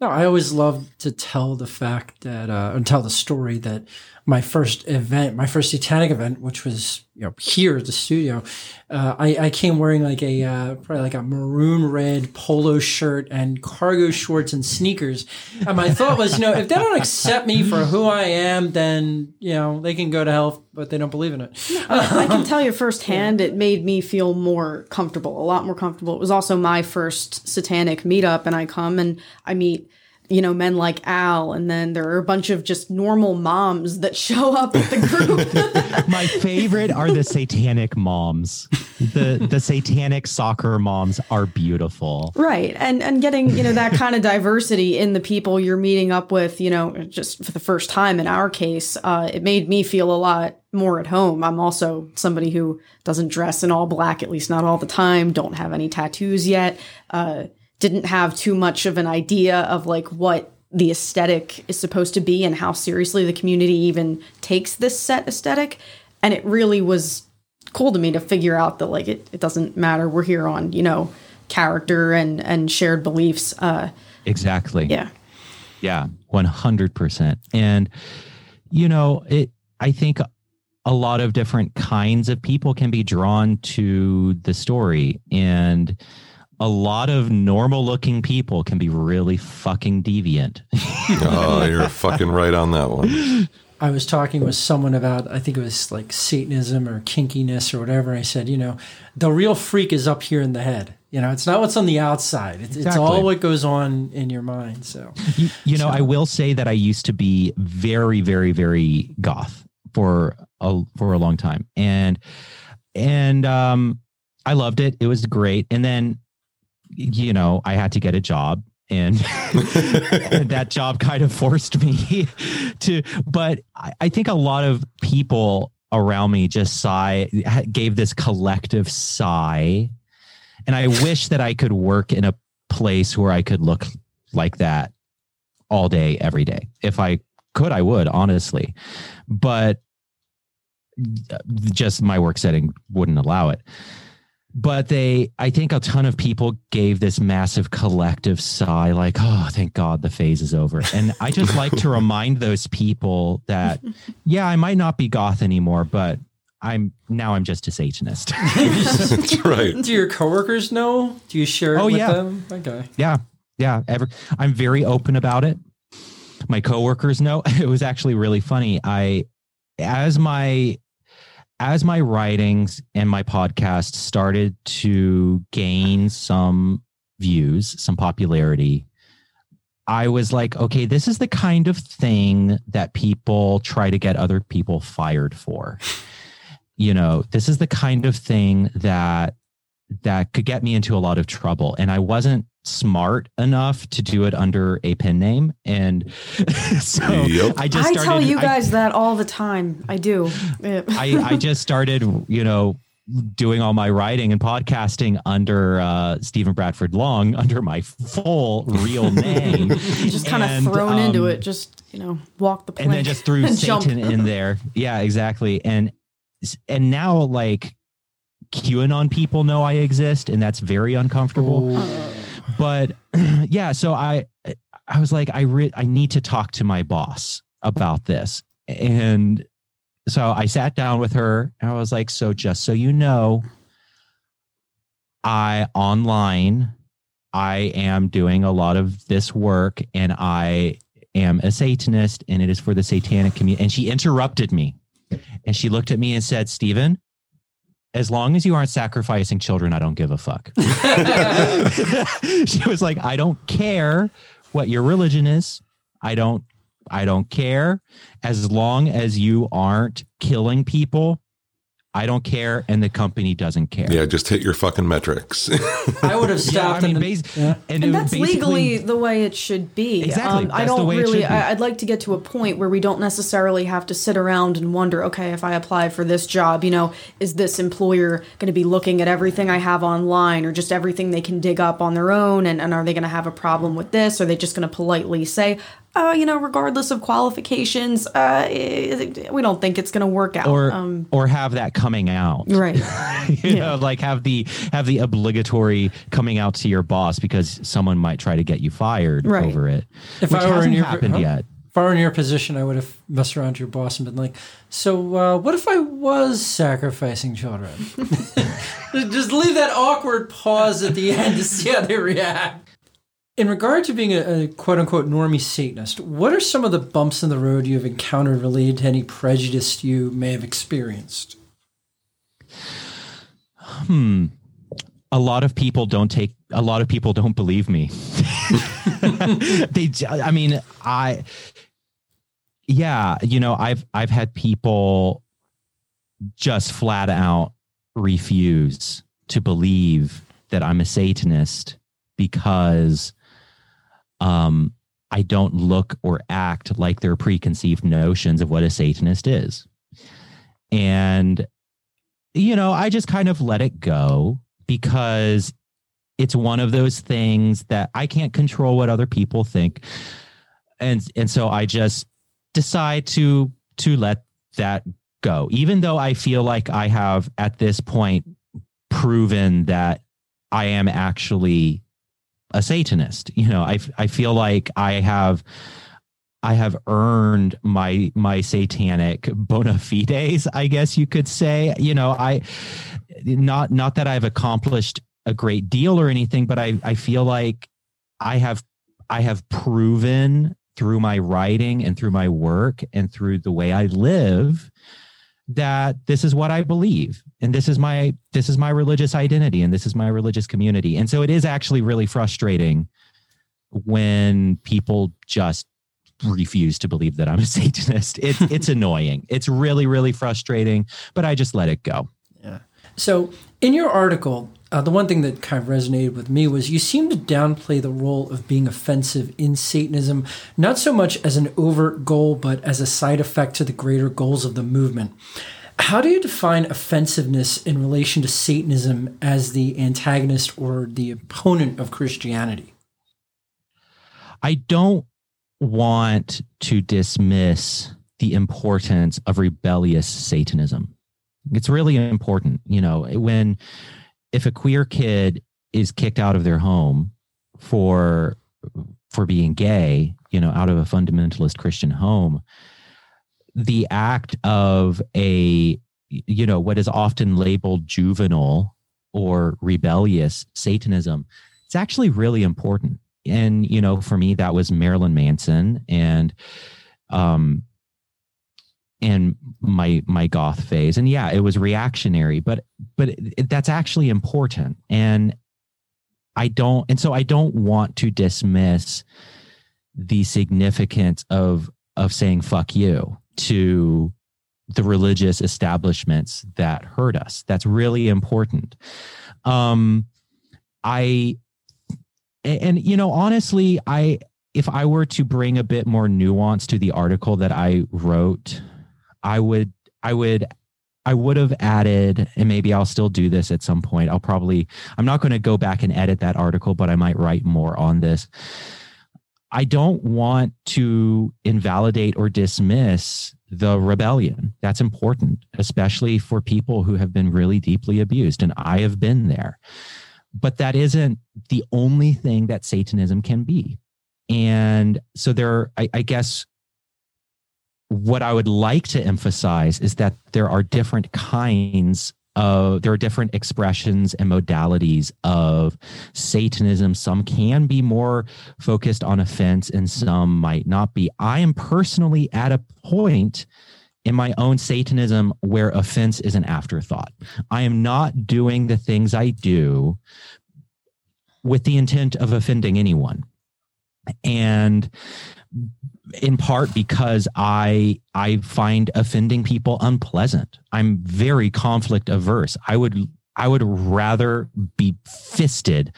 No, I always love to tell the fact that, uh, and tell the story that my first event, my first satanic event, which was you know here at the studio, uh, I, I came wearing like a uh, probably like a maroon red polo shirt and cargo shorts and sneakers, and my thought was, you know, if they don't accept me for who I am, then you know they can go to hell, but they don't believe in it. I can tell you firsthand, it made me feel more comfortable, a lot more comfortable. It was also my first satanic meetup, and I come and I meet, you know, men like Al, and then there are a bunch of just normal moms that show up at the group. My favorite are the satanic moms. The the satanic soccer moms are beautiful. right. And and getting, you know, that kind of diversity in the people you're meeting up with, you know, just for the first time in our case, uh, it made me feel a lot more at home. I'm also somebody who doesn't dress in all black, at least not all the time, don't have any tattoos yet. Uh, didn't have too much of an idea of like what the aesthetic is supposed to be and how seriously the community even takes this set aesthetic. And it really was cool to me to figure out that like it, it doesn't matter. We're here on, you know, character and and shared beliefs. Uh Exactly. yeah. Yeah, 100%. And you know, it I think a lot of different kinds of people can be drawn to the story and a lot of normal looking people can be really fucking deviant. oh, you're fucking right on that one. I was talking with someone about, I think it was like Satanism or kinkiness or whatever. I said, you know, the real freak is up here in the head. You know, it's not what's on the outside. It's, it's all what goes on in your mind. So, you, you know, I will say that I used to be very, very, very goth for a for a long time, and and um, I loved it. It was great. And then, you know, I had to get a job, and, and that job kind of forced me to. But I, I think a lot of people around me just sigh gave this collective sigh. And i wish that i could work in a place where i could look like that all day every day. If i could i would honestly. But uh, just my work setting wouldn't allow it but they i think a ton of people gave this massive collective sigh like oh thank god the phase is over and i just like to remind those people that yeah i might not be goth anymore but i'm now i'm just a satanist That's right. do your coworkers know? Do you share it Oh, with yeah. them? Okay. Yeah. Yeah. Ever I'm very open about it. My coworkers know. It was actually really funny. I as my as my writings and my podcast started to gain some views, some popularity, I was like, okay, this is the kind of thing that people try to get other people fired for. You know, this is the kind of thing that that could get me into a lot of trouble. And I wasn't smart enough to do it under a pen name. And so I just I tell you I- guys that all the time. I do. I, I just started, you know, doing all my writing and podcasting under uh, Stephen Bradford Long, under my full real name. just kind of And, thrown into um, it. Just you know, walk the plank and then just threw and jump. Satan in there. Yeah, exactly. And and now like QAnon people know I exist, and that's very uncomfortable. But yeah, so I I was like, I re- I need to talk to my boss about this, and so I sat down with her, and I was like, so just so you know, I online I am doing a lot of this work and I am a Satanist and it is for the satanic community. And she interrupted me and she looked at me and said, Stephen, as long as you aren't sacrificing children, I don't give a fuck. she was like, I don't care what your religion is. I don't I don't care as long as you aren't killing people. I don't care, and the company doesn't care. Yeah, just hit your fucking metrics. I would have Yeah, stopped. I mean, in bas- yeah. and, And that's legally the way it should be. Exactly, Um, I that's the don't way really. should be. I, I'd like to get to a point where we don't necessarily have to sit around and wonder, okay, if I apply for this job, you know, is this employer going to be looking at everything I have online or just everything they can dig up on their own? And, and are they going to have a problem with this? Are they just going to politely say, uh, you know, regardless of qualifications, uh, we don't think it's going to work out. or um, or have that coming out right. you know like have the have the obligatory coming out to your boss because someone might try to get you fired Right. over it If which I hasn't your happened huh? yet If I were in your position, I would have messed around to your boss and been like, "So, uh, what if I was sacrificing children?" Just leave that awkward pause at the end to see how they react. In regard to being a, a quote unquote normie Satanist, what are some of the bumps in the road you have encountered related to any prejudice you may have experienced? hmm a lot of people don't take a lot of people don't believe me they i mean i yeah you know i've i've had people just flat out refuse to believe that i'm a satanist because um i don't look or act like their preconceived notions of what a satanist is and you know, I just kind of let it go because it's one of those things that I can't control what other people think. And and so I just decide to to let that go. Even though I feel like I have at this point proven that I am actually a satanist. You know, I I feel like I have I have earned my my satanic bona fides, I guess you could say. You know, I not not that I've accomplished a great deal or anything, but I I feel like I have I have proven through my writing and through my work and through the way I live that this is what I believe and this is my this is my religious identity and this is my religious community. And so it is actually really frustrating when people just refuse to believe that I'm a Satanist. It's it's annoying. It's really really frustrating, but I just let it go. Yeah. So, in your article, uh, the one thing that kind of resonated with me was you seem to downplay the role of being offensive in Satanism, not so much as an overt goal, but as a side effect to the greater goals of the movement. How do you define offensiveness in relation to Satanism as the antagonist or the opponent of Christianity? I don't want to dismiss the importance of rebellious Satanism. It's really important, you know, when if a queer kid is kicked out of their home for for being gay, you know, out of a fundamentalist Christian home, the act of a you know what is often labeled juvenile or rebellious Satanism, it's actually really important. And you know, for me, that was Marilyn Manson and um and my my goth phase. And yeah it was reactionary but but it, it- that's actually important. And i don't and so i don't want to dismiss the significance of of saying fuck you to the religious establishments that hurt us. That's really important. Um i and, and you know honestly i if i were to bring a bit more nuance to the article that i wrote I would I would I would have added and maybe I'll still do this at some point. I'll probably I'm not going to go back and edit that article, but I might write more on this. I don't want to invalidate or dismiss the rebellion. That's important, especially for people who have been really deeply abused and I have been there. But that isn't the only thing that Satanism can be. And so there I, I guess what I would like to emphasize is that there are different kinds of there are different expressions and modalities of Satanism. Some can be more focused on offense and some might not be. I am personally at a point in my own Satanism where offense is an afterthought. I am not doing the things I do with the intent of offending anyone. and in part because I I find offending people unpleasant. I'm very conflict averse. I would I would rather be fisted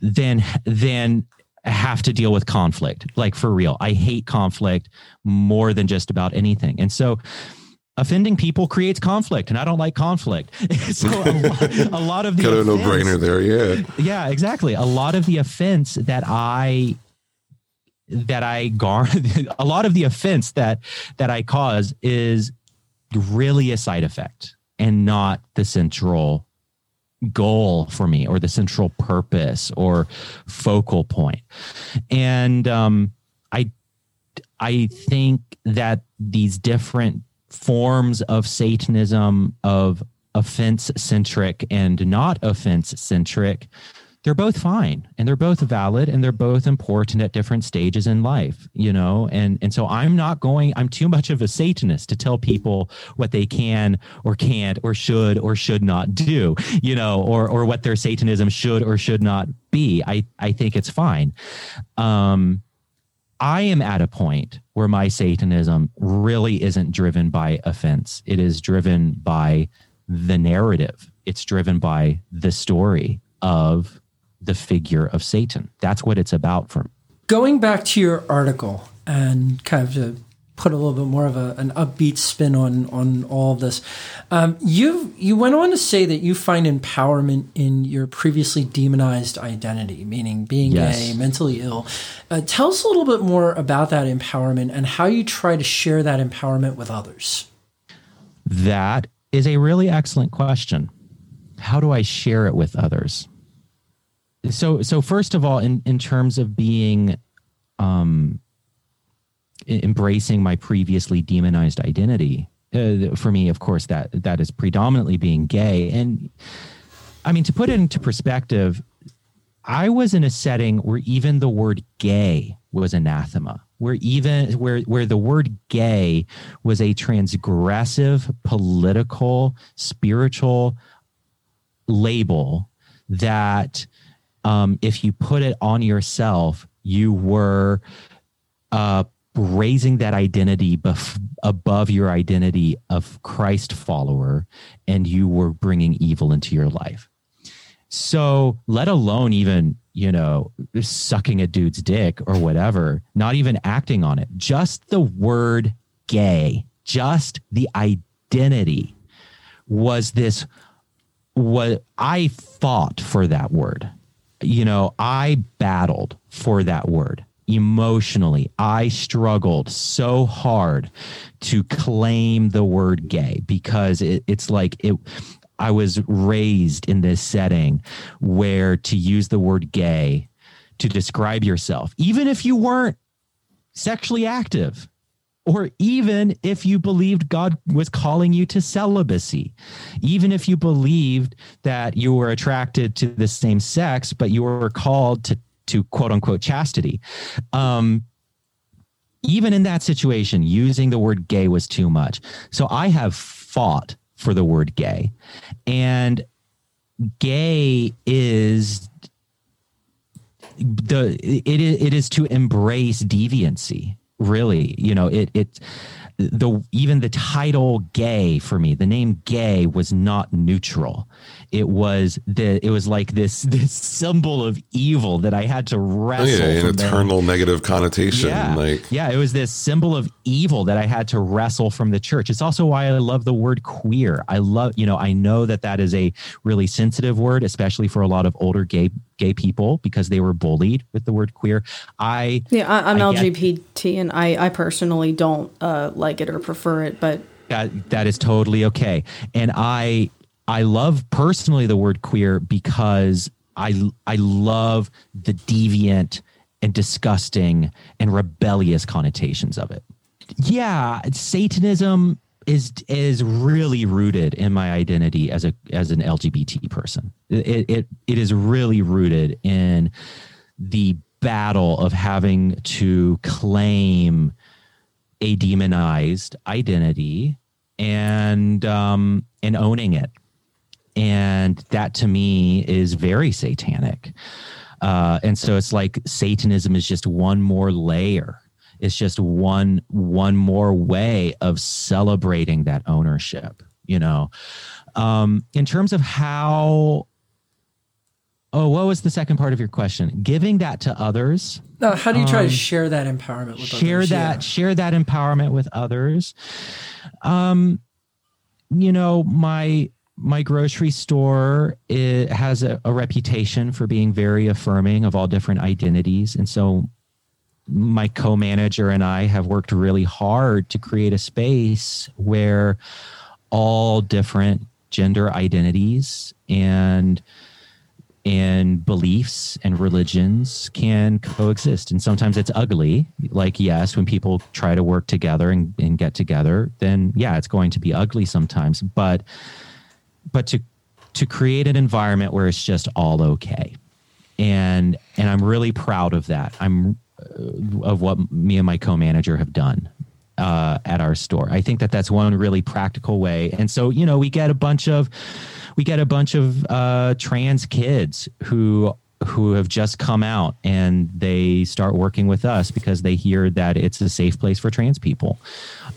than than have to deal with conflict. Like for real. I hate conflict more than just about anything. And so offending people creates conflict and I don't like conflict. so a lot, a lot of the Kind of a no-brainer there, yeah. yeah, exactly. A lot of the offense that I that I gar a lot of the offense that that I cause is really a side effect and not the central goal for me or the central purpose or focal point. And um I I think that these different forms of Satanism, of offense centric and not offense centric, they're both fine and they're both valid and they're both important at different stages in life, you know? And and so I'm not going, I'm too much of a Satanist to tell people what they can or can't or should or should not do, you know, or or what their Satanism should or should not be. I I think it's fine. Um I am at a point where my Satanism really isn't driven by offense. It is driven by the narrative. It's driven by the story of the figure of Satan. That's what it's about for me. Going back to your article and kind of to put a little bit more of a, an upbeat spin on on all of this, um, you you went on to say that you find empowerment in your previously demonized identity, meaning being Yes. gay, mentally ill. Uh, tell us a little bit more about that empowerment and how you try to share that empowerment with others. That is a really excellent question. How do I share it with others? So, so first of all, in in terms of being, um, embracing my previously demonized identity, uh, for me, of course, that that is predominantly being gay. And I mean, to put it into perspective, I was in a setting where even the word gay was anathema, where even where where the word gay was a transgressive political, spiritual label that um, if you put it on yourself, you were uh, raising that identity bef- above your identity of Christ follower, and you were bringing evil into your life. So, let alone even, you know, sucking a dude's dick or whatever, not even acting on it, just the word gay, just the identity was this what I fought for that word. You know, I battled for that word emotionally. I struggled so hard to claim the word gay because it, it's like it. I was raised in this setting where to use the word gay to describe yourself, even if you weren't sexually active, or even if you believed God was calling you to celibacy, even if you believed that you were attracted to the same sex, but you were called to, to quote unquote chastity. Um, even in that situation, using the word gay was too much. So I have fought for the word gay. And gay is the it is it is to embrace deviancy really you know it it the even the title gay for me the name gay was not neutral it was the it was like this this symbol of evil that i had to Oh, wrestle yeah, an eternal negative connotation. Yeah. Like, yeah, it was this symbol of evil that I had to wrestle from the church. It's also why I love the word queer. I love, you know, I know that that is a really sensitive word, especially for a lot of older gay gay people because they were bullied with the word queer. I Yeah, I, get- LGBT, and I, I personally don't uh, like it or prefer it, but that that is totally okay and i i love personally the word queer because i i love the deviant and disgusting and rebellious connotations of it yeah satanism is is really rooted in my identity as a as an lgbt person it it, it is really rooted in the battle of having to claim a demonized identity and um and owning it and that to me is very satanic Uh, and so it's like Satanism is just one more layer. It's just one one more way of celebrating that ownership. You know, um, in terms of how. Oh, what was the second part of your question? Giving that to others. Now, how do you try Um, to share that empowerment with share others? that share that empowerment with others um you know my my grocery store it has a, a reputation for being very affirming of all different identities and so my co-manager and i have worked really hard to create a space where all different gender identities and and beliefs and religions can coexist. And sometimes it's ugly. Like, yes, when people try to work together and, and get together, then yeah, it's going to be ugly sometimes. But but to to create an environment where it's just all okay. And and I'm really proud of that. I'm of what me and my co-manager have done uh, at our store. I think that that's one really practical way. And so, you know, we get a bunch of we get a bunch of uh, trans kids who who have just come out and they start working with us because they hear that it's a safe place for trans people.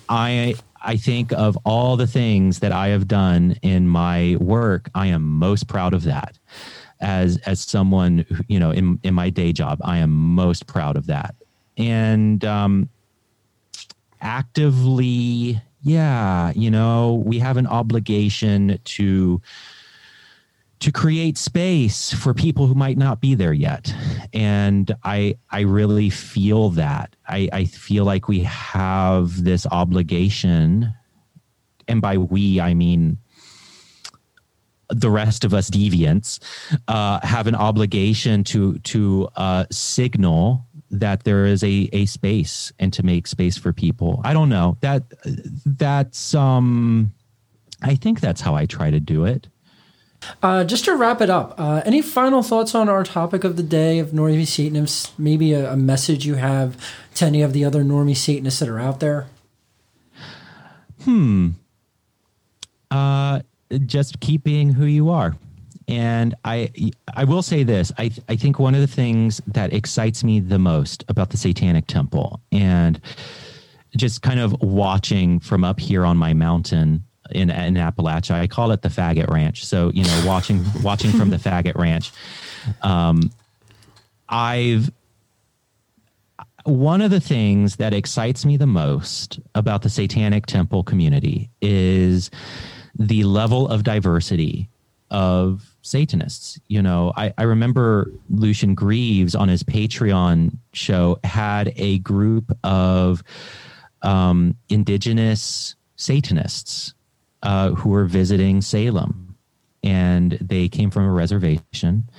I I think of all the things that I have done in my work, I am most proud of that. As as someone who, you know in in my day job, I am most proud of that. And um, actively yeah you know we have an obligation to to create space for people who might not be there yet. And i i really feel that. I i feel like we have this obligation. And by we i mean the rest of us deviants uh, have an obligation to to uh, signal that there is a a space and to make space for people. I don't know that that's um I think that's how I try to do it. Uh, just to wrap it up, uh, any final thoughts on our topic of the day of Normie Satanists? Maybe a, a message you have to any of the other Normie Satanists that are out there? Hmm. Uh, just keep being who you are. And I, I will say this: I, I think one of the things that excites me the most about the Satanic Temple, and just kind of watching from up here on my mountain in in Appalachia, I call it the Faggot Ranch. So you know, watching watching from the Faggot Ranch, um, I've one of the things that excites me the most about the Satanic Temple community is the level of diversity of Satanists. You know, I, I remember Lucien Greaves on his Patreon show had a group of um, indigenous Satanists uh, who were visiting Salem, and they came from a reservation,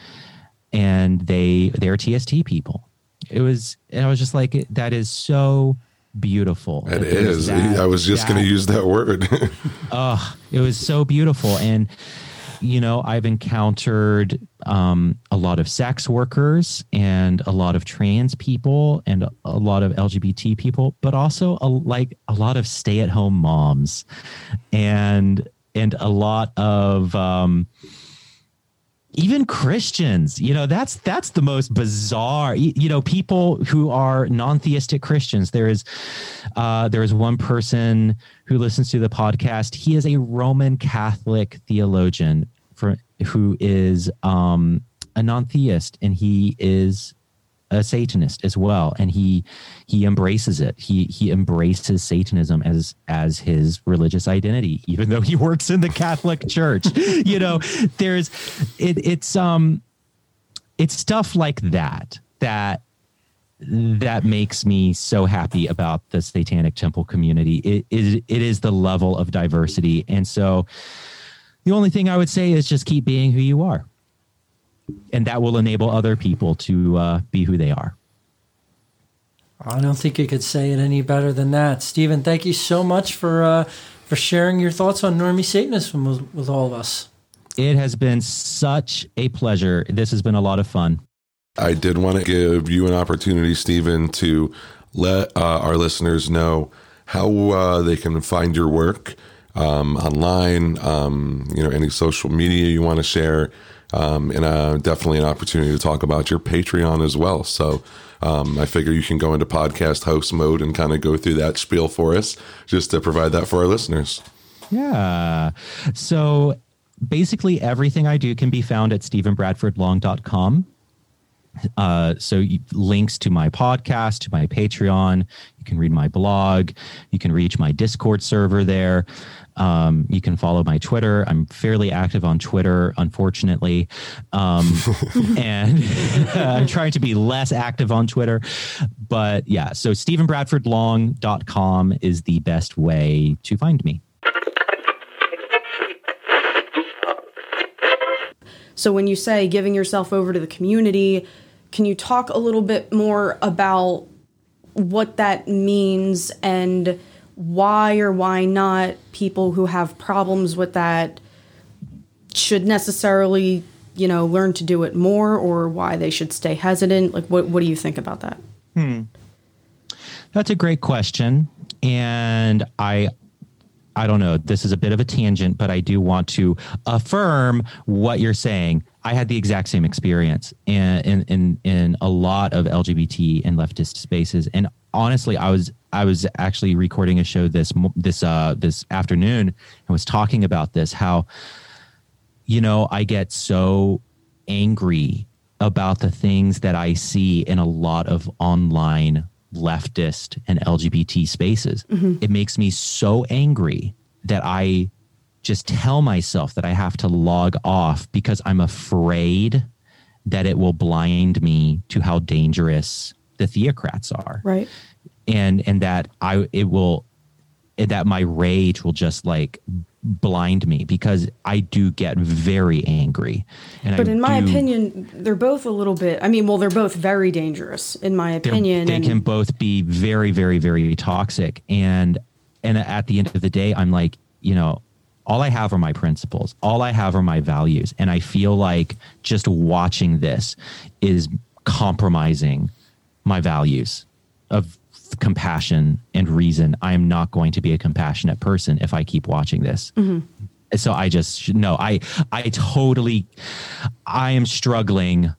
and they they're TST people. It was, and I was just like, that is so beautiful. It is. that there's is. that- I was just going to use that word. oh, it was so beautiful. And, you know, I've encountered um, a lot of sex workers and a lot of trans people and a, a lot of LGBT people, but also a, like a lot of stay at home moms and, and a lot of, um, even Christians, you know, that's that's the most bizarre. You, know, people who are non-theistic Christians. There is, uh, there is one person who listens to the podcast. He is a Roman Catholic theologian for who is um, a non-theist, and he is a Satanist as well, and he he embraces it. He he embraces Satanism as as his religious identity, even though he works in the Catholic Church. you know, there's it it's um it's stuff like that that that makes me so happy about the Satanic Temple community. It is it is the level of diversity, and so the only thing I would say is just keep being who you are and that will enable other people to uh, be who they are. I don't think you could say it any better than that, Stephen. Thank you so much for uh, for sharing your thoughts on Normie Satanism with, with all of us. It has been such a pleasure. This has been a lot of fun. I did want to give you an opportunity, Stephen, to let uh, our listeners know how uh, they can find your work um, online. Um, you know, any social media you want to share, um, and uh, definitely an opportunity to talk about your Patreon as well. So um, I figure you can go into podcast host mode and kind of go through that spiel for us, just to provide that for our listeners. Yeah. So basically, everything I do can be found at stephenbradfordlong.com. Uh, so you, links to my podcast, to my Patreon. You can read my blog. You can reach my Discord server there. Um, you can follow my Twitter. I'm fairly active on Twitter, unfortunately. Um, and I'm trying to be less active on Twitter. But yeah, so StephenBradfordLong.com is the best way to find me. So when you say giving yourself over to the community, can you talk a little bit more about what that means and why or why not people who have problems with that should necessarily, you know, learn to do it more or why they should stay hesitant? Like what what do you think about that? Hmm. That's a great question. And I I don't know, this is a bit of a tangent, but I do want to affirm what you're saying. I had the exact same experience in in in, in a lot of LGBT and leftist spaces, and honestly, I was I was actually recording a show this this uh this afternoon and was talking about this how you know I get so angry about the things that I see in a lot of online leftist and LGBT spaces. Mm-hmm. It makes me so angry that I just tell myself that I have to log off because I'm afraid that it will blind me to how dangerous the theocrats are. Right. And and that I it will eh, that my rage will just like blind me because I do get very angry. And but I in my do- opinion, they're both a little bit. I mean, well, they're both very dangerous, in my opinion. they and- can both be very very very toxic and and at the end of the day i'm like you know all i have are my principles all i have are my values and i feel like just watching this is compromising my values of compassion and reason i am not going to be a compassionate person if i keep watching this Mhm. so i just no i i totally i am struggling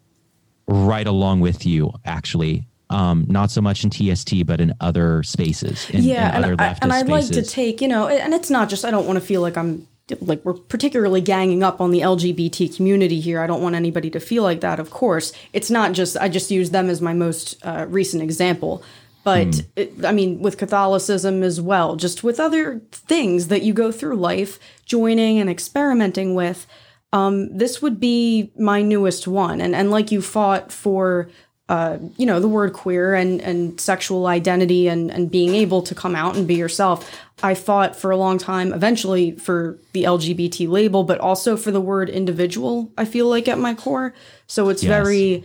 right along with you actually um not so much in tst but in other spaces in, yeah, in and, I, and I'd like to take, you know, and it's not just, I don't want to feel like I'm like we're particularly ganging up on the LGBT community here. I don't want anybody to feel like that, of course. It's not just, I just use them as my most uh, recent example. But Hmm. it, I mean, with Catholicism as well, just with other things that you go through life, joining and experimenting with, um, this would be my newest one. And and like you fought for, uh, you know, the word queer and and sexual identity and and being able to come out and be yourself. I fought for a long time, eventually for the LGBT label, but also for the word individual. I feel like at my core, so it's Yes. very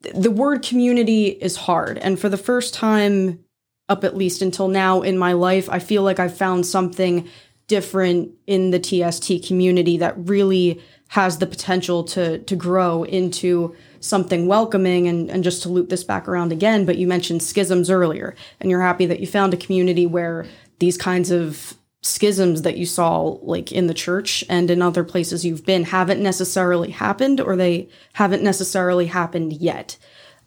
the word community is hard. And for the first time, up at least until now in my life, I feel like I've found something different in the TST community that really has the potential to to grow into something welcoming and, and just to loop this back around again, but you mentioned schisms earlier, and you're happy that you found a community where these kinds of schisms that you saw like in the church and in other places you've been haven't necessarily happened or they haven't necessarily happened yet.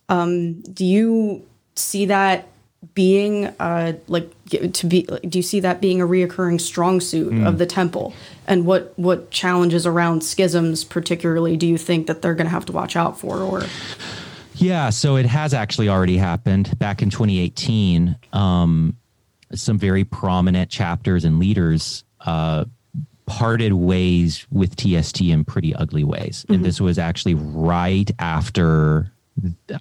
Um, do you see that being uh, like to be? Do you see that being a reoccurring strong suit Mm. of the temple? And what what challenges around schisms, particularly, do you think that they're going to have to watch out for? Or Yeah, so it has actually already happened back in 2018. Um, some very prominent chapters and leaders uh, parted ways with TST in pretty ugly ways. Mhm. And this was actually right after,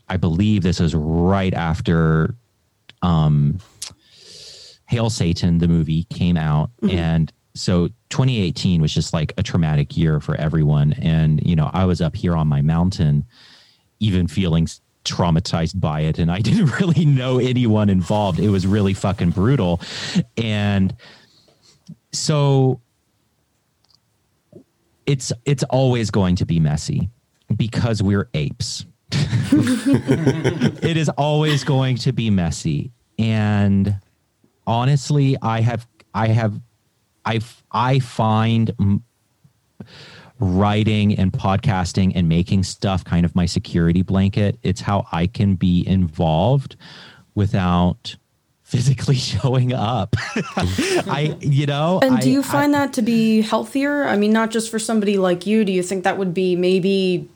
I believe this was right after um, Hail Satan, the movie, came out. Mhm. And so 2018 was just like a traumatic year for everyone. And, you know, I was up here on my mountain even feeling traumatized by it and I didn't really know anyone involved. It was really fucking brutal. And so it's it's always going to be messy because we're apes. it is always going to be messy and honestly I have I have I I find writing and podcasting and making stuff kind of my security blanket. It's how I can be involved without physically showing up. I, you know, And do you I- find that to be healthier? I mean, not just for somebody like you. Do you think that would be maybe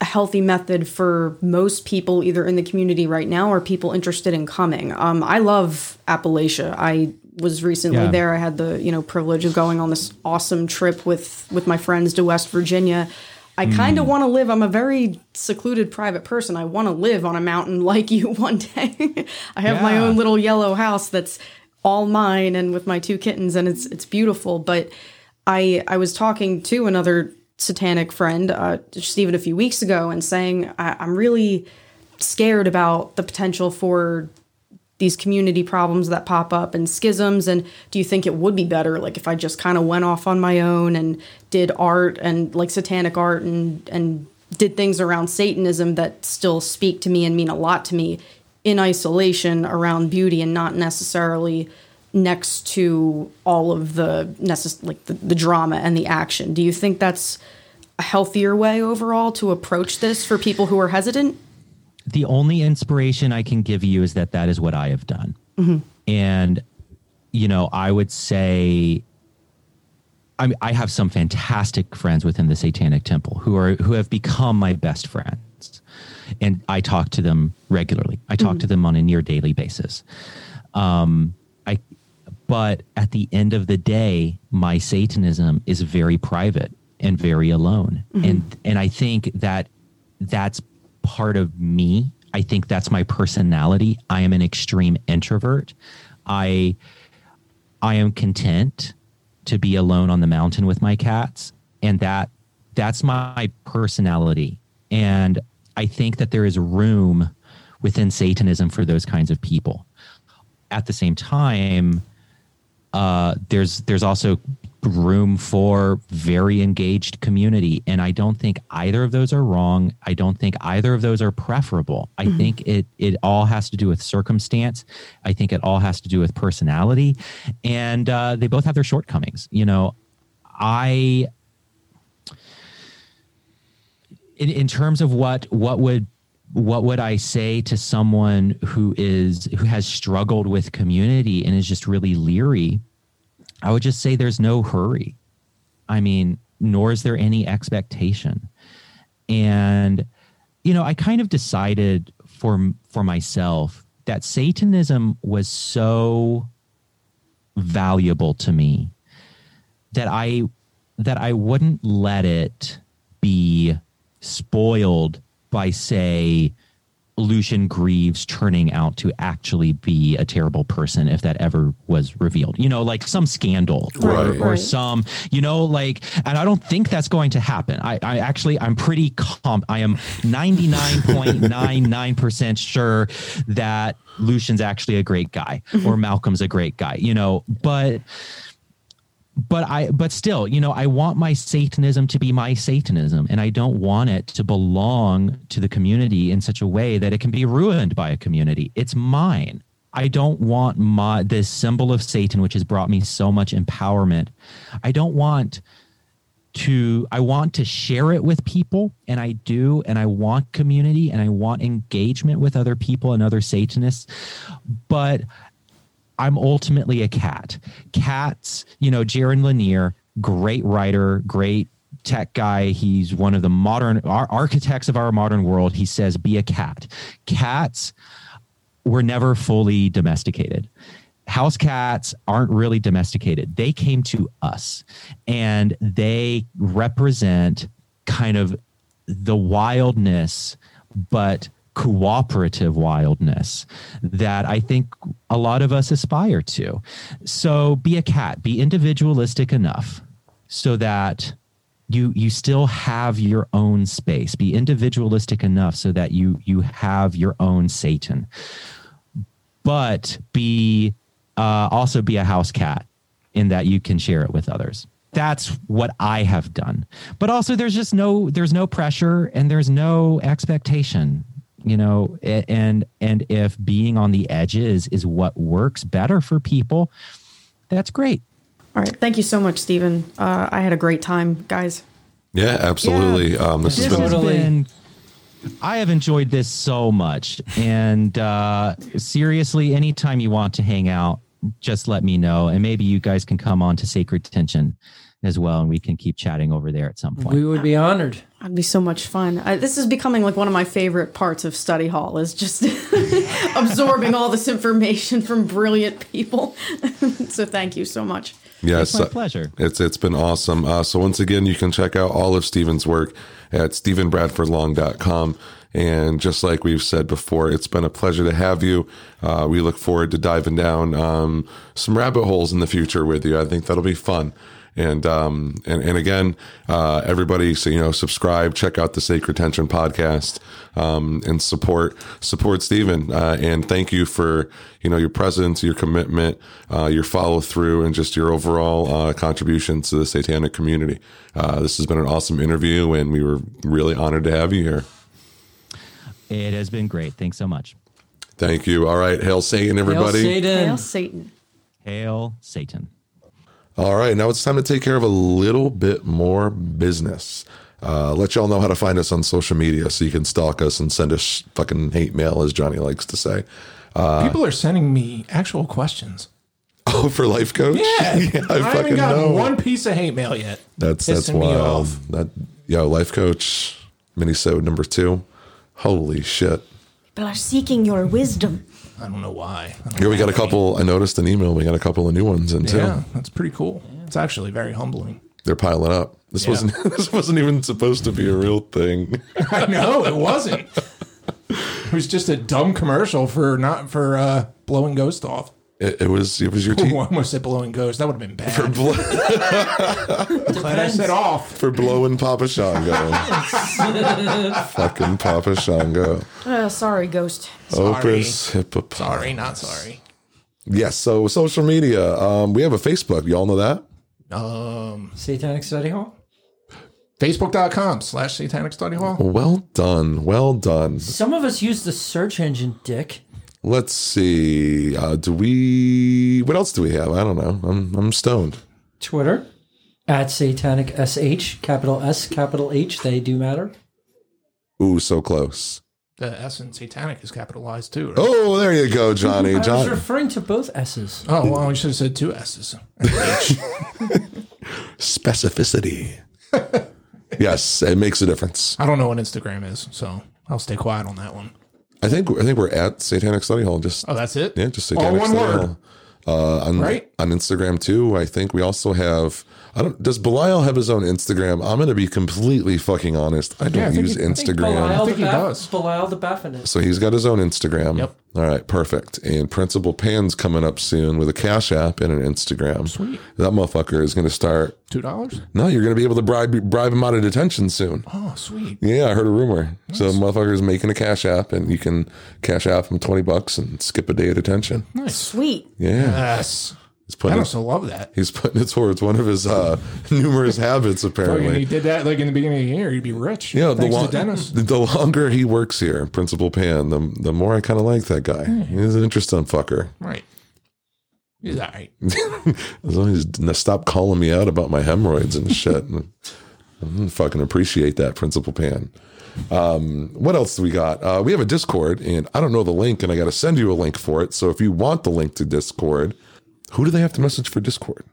a healthy method for most people, either in the community right now or people interested in coming? Um, I love Appalachia. I was recently Yeah. there. I had the you know privilege of going on this awesome trip with with my friends to West Virginia. I kind of Mm. want to live. I'm a very secluded, private person. I want to live on a mountain like you one day. I have my own little yellow house that's all mine and with my two kittens and it's it's beautiful but i i was talking to another satanic friend uh just even a few weeks ago and saying I, i'm really scared about the potential for these community problems that pop up and schisms and do you think it would be better like if i just kind of went off on my own and did art and like satanic art and and did things around satanism that still speak to me and mean a lot to me in isolation around beauty and not necessarily next to all of the necess- like the, the drama and the action? Do you think that's a healthier way overall to approach this for people who are hesitant the only inspiration I can give you is that that is what I have done. Mhm. And, you know, I would say, I mean, I have some fantastic friends within the Satanic Temple who are who have become my best friends, and I talk to them regularly. I talk Mhm. to them on a near daily basis. Um, I, but at the end of the day, my Satanism is very private and very alone, Mhm. and and I think that that's part of me. I think that's my personality. I am an extreme introvert. I I am content to be alone on the mountain with my cats and that that's my personality. And I think that there is room within Satanism for those kinds of people. At the same time, uh, there's there's also room for very engaged community, and I don't think either of those are wrong. I don't think either of those are preferable. I Mhm. think it it all has to do with circumstance. I think it all has to do with personality, and uh, they both have their shortcomings. You know, I in, in terms of what what would what would I say to someone who is who has struggled with community and is just really leery? I would just say there's no hurry. I mean, nor is there any expectation. And you know, I kind of decided for for myself that Satanism was so valuable to me that I that I wouldn't let it be spoiled by say Lucien Greaves turning out to actually be a terrible person if that ever was revealed. You know, like some scandal or, Right. or Right. some, you know, like, and I don't think that's going to happen. I, I actually, I'm pretty calm. I am 99.99% sure that Lucien's actually a great guy or mm-hmm. Malcolm's a great guy, you know, but but I but still, you know, I want my Satanism to be my Satanism and I don't want it to belong to the community in such a way that it can be ruined by a community. It's mine. I don't want my this symbol of Satan which has brought me so much empowerment. I don't want to I want to share it with people and I do and I want community and I want engagement with other people and other satanists but I'm ultimately a cat. Cats, you know, Jaron Lanier, great writer, great tech guy. He's one of the modern ar- architects of our modern world. He says, be a cat. Cats were never fully domesticated. House cats aren't really domesticated. They came to us and they represent kind of the wildness, but cooperative wildness that I think a lot of us aspire to. So be a cat, be individualistic enough so that you you still have your own space. Be individualistic enough so that you you have your own Satan. But be uh, also be a house cat in that you can share it with others that's what i have done but also there's just no there's no pressure and there's no expectation you know and and if being on the edges is what works better for people that's great. All right. Thank you so much stephen uh, i had a great time guys. Yeah, absolutely. Um, this has This has been been. I have enjoyed this so much, and uh, seriously, anytime you want to hang out, just let me know, and maybe you guys can come on to Sacred Tension as well, and we can keep chatting over there at some point. We would be honored. That'd be so much fun. I, this is becoming like one of my favorite parts of study hall is just absorbing all this information from brilliant people. so thank you so much. Yes, It's my pleasure. It's it's been awesome. Uh, so once again, you can check out all of Stephen's work at stephenbradfordlong.com. And just like we've said before, it's been a pleasure to have you. Uh, we look forward to diving down um, some rabbit holes in the future with you. I think that'll be fun. And um and and again, uh, everybody, so you know, subscribe, check out the Sacred Tension podcast, um, and support support Stephen. Uh, and thank you for you know your presence, your commitment, uh, your follow through, and just your overall uh, contributions to the Satanic community. Uh, this has been an awesome interview, and we were really honored to have you here. It has been great. Thanks so much. Thank you. All right, hail Satan, everybody. Hail Satan. Hail Satan. All right, now it's time to take care of a little bit more business. Uh, let y'all know how to find us on social media so you can stalk us and send us fucking hate mail, as Johnny likes to say. Uh, People are sending me actual questions. oh, for life coach? Yeah, I I, haven't gotten know. one piece of hate mail yet. That's that's wild. That yo, life coach, minisode number two. Holy shit! People are seeking your wisdom. I don't know why. Don't Here we got a couple. I noticed an email. We got a couple of new ones in too. Yeah, that's pretty cool. It's actually very humbling. They're piling up. This Yeah. wasn't. This wasn't even supposed to be a real thing. I know it wasn't. It was just a dumb commercial for not for uh, blowing ghost off. It, it was. It was your team I almost said blowing ghost. That would have been bad. for blow, Glad I said off. for blowing Papa Shango. Fucking Papa Shango. Uh, sorry, ghost. Opus hippopotamus. Sorry, not sorry. Yes. So social media. Um, we have a Facebook. Y'all know that. Um, Satanic Study Hall. Facebook.com slash Satanic Study Hall. Well done. Well done. Some of us use the search engine, Dick. Let's see. Uh, do we? What else do we have? I don't know. I'm I'm stoned. Twitter at Satanic SH, capital S, capital H. They do matter. Ooh, so close. The S in Satanic is capitalized too. Right? Oh, there you go, Johnny. I was referring to both S's. Oh, well, we should have said two S's. Specificity. yes, it makes a difference. I don't know what Instagram is, so I'll stay quiet on that one. I think I think we're at Satanic Study Hall. Just Oh, that's it? yeah, just All oh, Satanic one Study word. Hall. Uh, on, Right? on Instagram too. I think we also have. I don't. Does Belial have his own Instagram? I'm going to be completely fucking honest. I don't Yeah, I use he- I think Instagram. Belial think the he Baff- does. Belial the Baphomet. So he's got his own Instagram. Yep. All right, perfect. And Principal Pan's coming up soon with a Cash App and an Instagram. Sweet. That motherfucker is going to start. Two dollars? No, you're going to be able to bribe bribe him out of detention soon. Oh, sweet. Yeah, I heard a rumor. So motherfucker is making a Cash App, and you can cash out him twenty bucks and skip a day of detention. Nice. Sweet. Yeah, Yes. he's I putting. It, also love that. he's putting it towards one of his uh, numerous habits. Fucking he did that like in the beginning of the year, He'd be rich. yeah. The, lo- the longer he works here, Principal Pan, the the more I kind of like that guy. He's an interesting fucker. Right. He's all right. As long as he stop calling me out about my hemorrhoids and shit. I fucking appreciate that, Principal Pan. Um, what else do we got? Uh, we have a Discord, and I don't know the link, and I got to send you a link for it. So if you want the link to Discord, who do they have to message for Discord?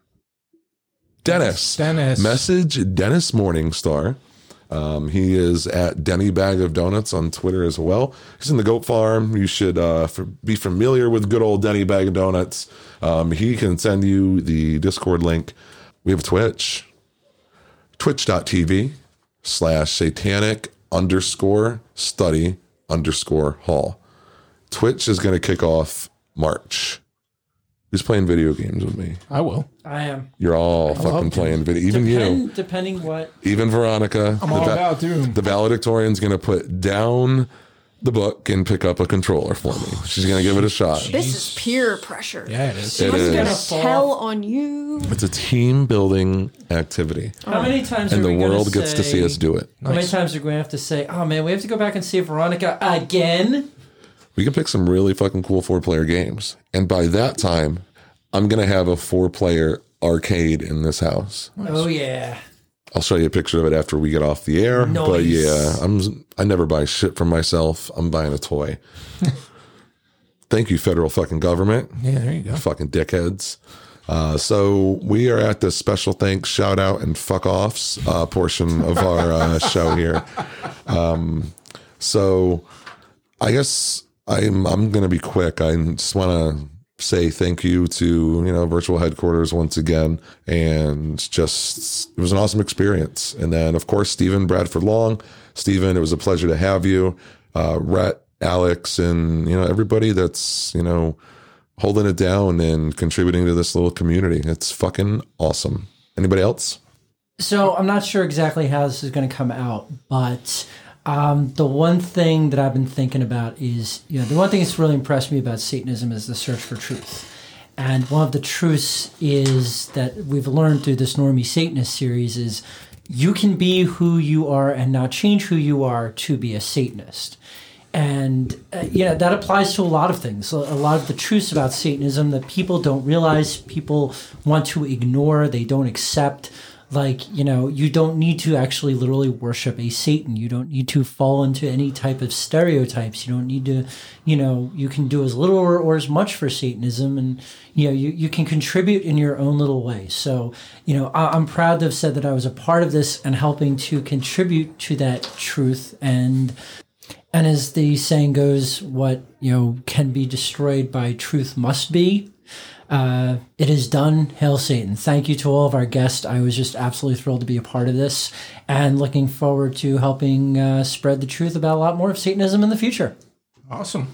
Dennis. Dennis. Message Dennis Morningstar. Um, he is at Denny Bag of Donuts on Twitter as well. He's in the Goat Farm. You should uh, f- be familiar with good old Denny Bag of Donuts. Um, he can send you the Discord link. We have Twitch, twitch.tv slash satanic underscore study underscore hall. Twitch is going to kick off March. Who's playing video games with me? I will. I am. You're all fucking playing video. Even you. Depending what. Even Veronica. I'm the all va- about Doom. The valedictorian's going to put down the book and pick up a controller for me. Oh, She's going to give it a shot. This is peer pressure. Yeah, it is. It I'm gonna tell on you. It's a team building activity, oh. How many times and are the we world gets to see us do it. How many times are we going to have to say, oh man, we have to go back and see Veronica again? We can pick some really fucking cool four player games, and by that time, I'm going to have a four player arcade in this house. Oh yeah. I'll show you a picture of it after we get off the air. But yeah, I'm I never buy shit for myself. I'm buying a toy. Thank you, federal fucking government. Yeah, there you go. Fucking dickheads. Uh, so we are at the special thanks, shout out, and fuck offs uh, portion of our uh, show here. Um, so I guess I'm I'm gonna be quick. I just want to say thank you to you know virtual headquarters once again, and just it was an awesome experience. And then of course Stephen Bradford Long, Stephen, it was a pleasure to have you. Uh, Rhett, Alex, and you know everybody that's you know holding it down and contributing to this little community. It's fucking awesome. Anybody else? So I'm not sure exactly how this is going to come out, but um, the one thing that I've been thinking about is, you know, the one thing that's really impressed me about Satanism is the search for truth. And one of the truths is that we've learned through this Normie Satanist series is you can be who you are and not change who you are to be a Satanist. And uh, yeah, that applies to a lot of things. A lot of the truths about Satanism that people don't realize, people want to ignore, they don't accept. Like, you know, you don't need to actually literally worship a Satan. You don't need to fall into any type of stereotypes. You don't need to, you know, you can do as little or, or as much for Satanism and, you know, you, you can contribute in your own little way. So, you know, I, I'm proud to have said that I was a part of this and helping to contribute to that truth and and as the saying goes, what you know can be destroyed by truth must be. Uh, it is done. Hail Satan! Thank you to all of our guests. I was just absolutely thrilled to be a part of this, and looking forward to helping uh, spread the truth about a lot more of Satanism in the future. Awesome.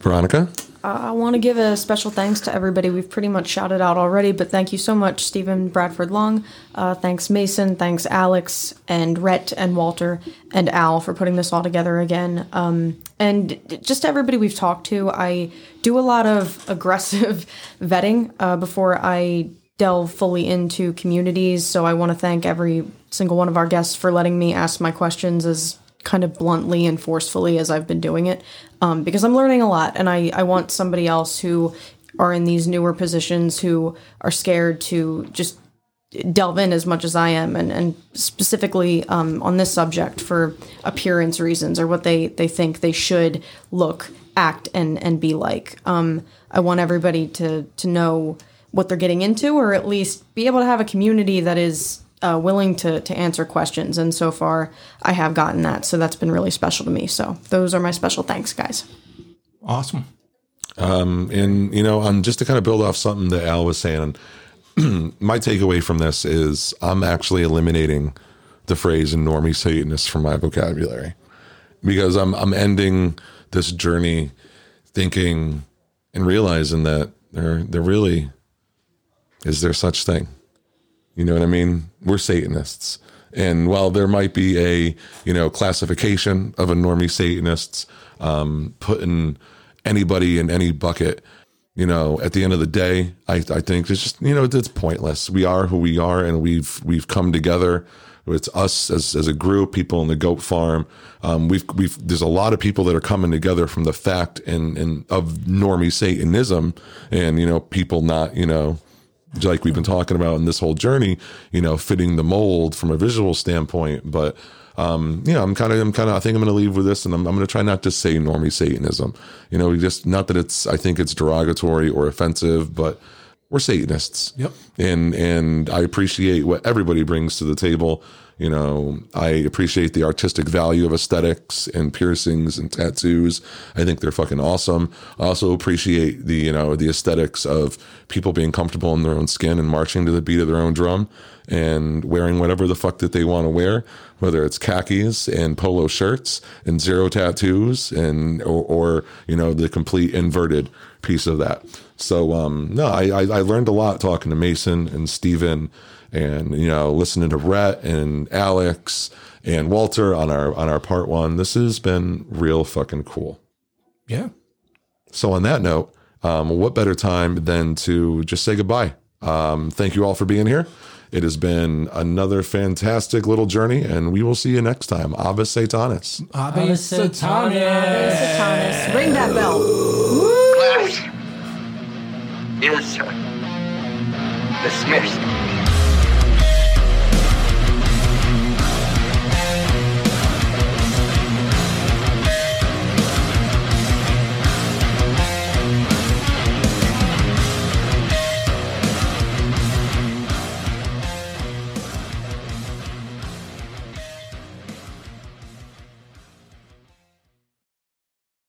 Veronica? Uh, I want to give a special thanks to everybody. We've pretty much shouted out already, but thank you so much, Stephen Bradford Long. Uh, thanks, Mason. Thanks, Alex and Rhett and Walter and Al for putting this all together again. Um, and just everybody we've talked to. I do a lot of aggressive vetting uh, before I delve fully into communities. So I want to thank every single one of our guests for letting me ask my questions as kind of bluntly and forcefully as I've been doing it, um, because I'm learning a lot, and I I want somebody else who are in these newer positions who are scared to just delve in as much as I am, and and specifically um, on this subject for appearance reasons or what they they think they should look, act, and and be like. Um, I want everybody to to know what they're getting into, or at least be able to have a community that is uh, willing to to answer questions. And so far, I have gotten that, so that's been really special to me. So those are my special thanks, guys. Awesome. Um, and you know, um, just to kind of build off something that Al was saying, my takeaway from this is I'm actually eliminating the phrase "normie Satanist" from my vocabulary because I'm I'm ending this journey thinking and realizing that there there really is there such thing. You know what I mean? We're Satanists. And while there might be a, you know, classification of a normie Satanists, um, putting anybody in any bucket, you know, at the end of the day, I, I think it's just, you know, it's pointless. We are who we are and we've, we've come together. It's us as, as a group, people in the goat farm. Um, we've, we've, there's a lot of people that are coming together from the fact and, and of normie Satanism and, you know, people not, you know, like we've been talking about in this whole journey, you know, fitting the mold from a visual standpoint. But um, you know, I'm kind of, I'm kind of, I think I'm going to leave with this, and I'm, I'm going to try not to say normie Satanism. You know, just not that it's, I think it's derogatory or offensive, but we're Satanists. Yep. And and I appreciate what everybody brings to the table. You know, I appreciate the artistic value of aesthetics and piercings and tattoos. I think they're fucking awesome. I also appreciate the, you know, the aesthetics of people being comfortable in their own skin and marching to the beat of their own drum and wearing whatever the fuck that they want to wear, whether it's khakis and polo shirts and zero tattoos and or, or you know the complete inverted piece of that. So um, no, I, I I learned a lot talking to Mason and Stephen and you know listening to Rhett and Alex and Walter on our on our part one. This has been real fucking cool. Yeah. So on that note, um, what better time than to just say goodbye? Um, thank you all for being here. It has been another fantastic little journey, and we will see you next time. Abbas Satanis. Abe Satanis. Satanis. Ring that bell. Class is dismissed.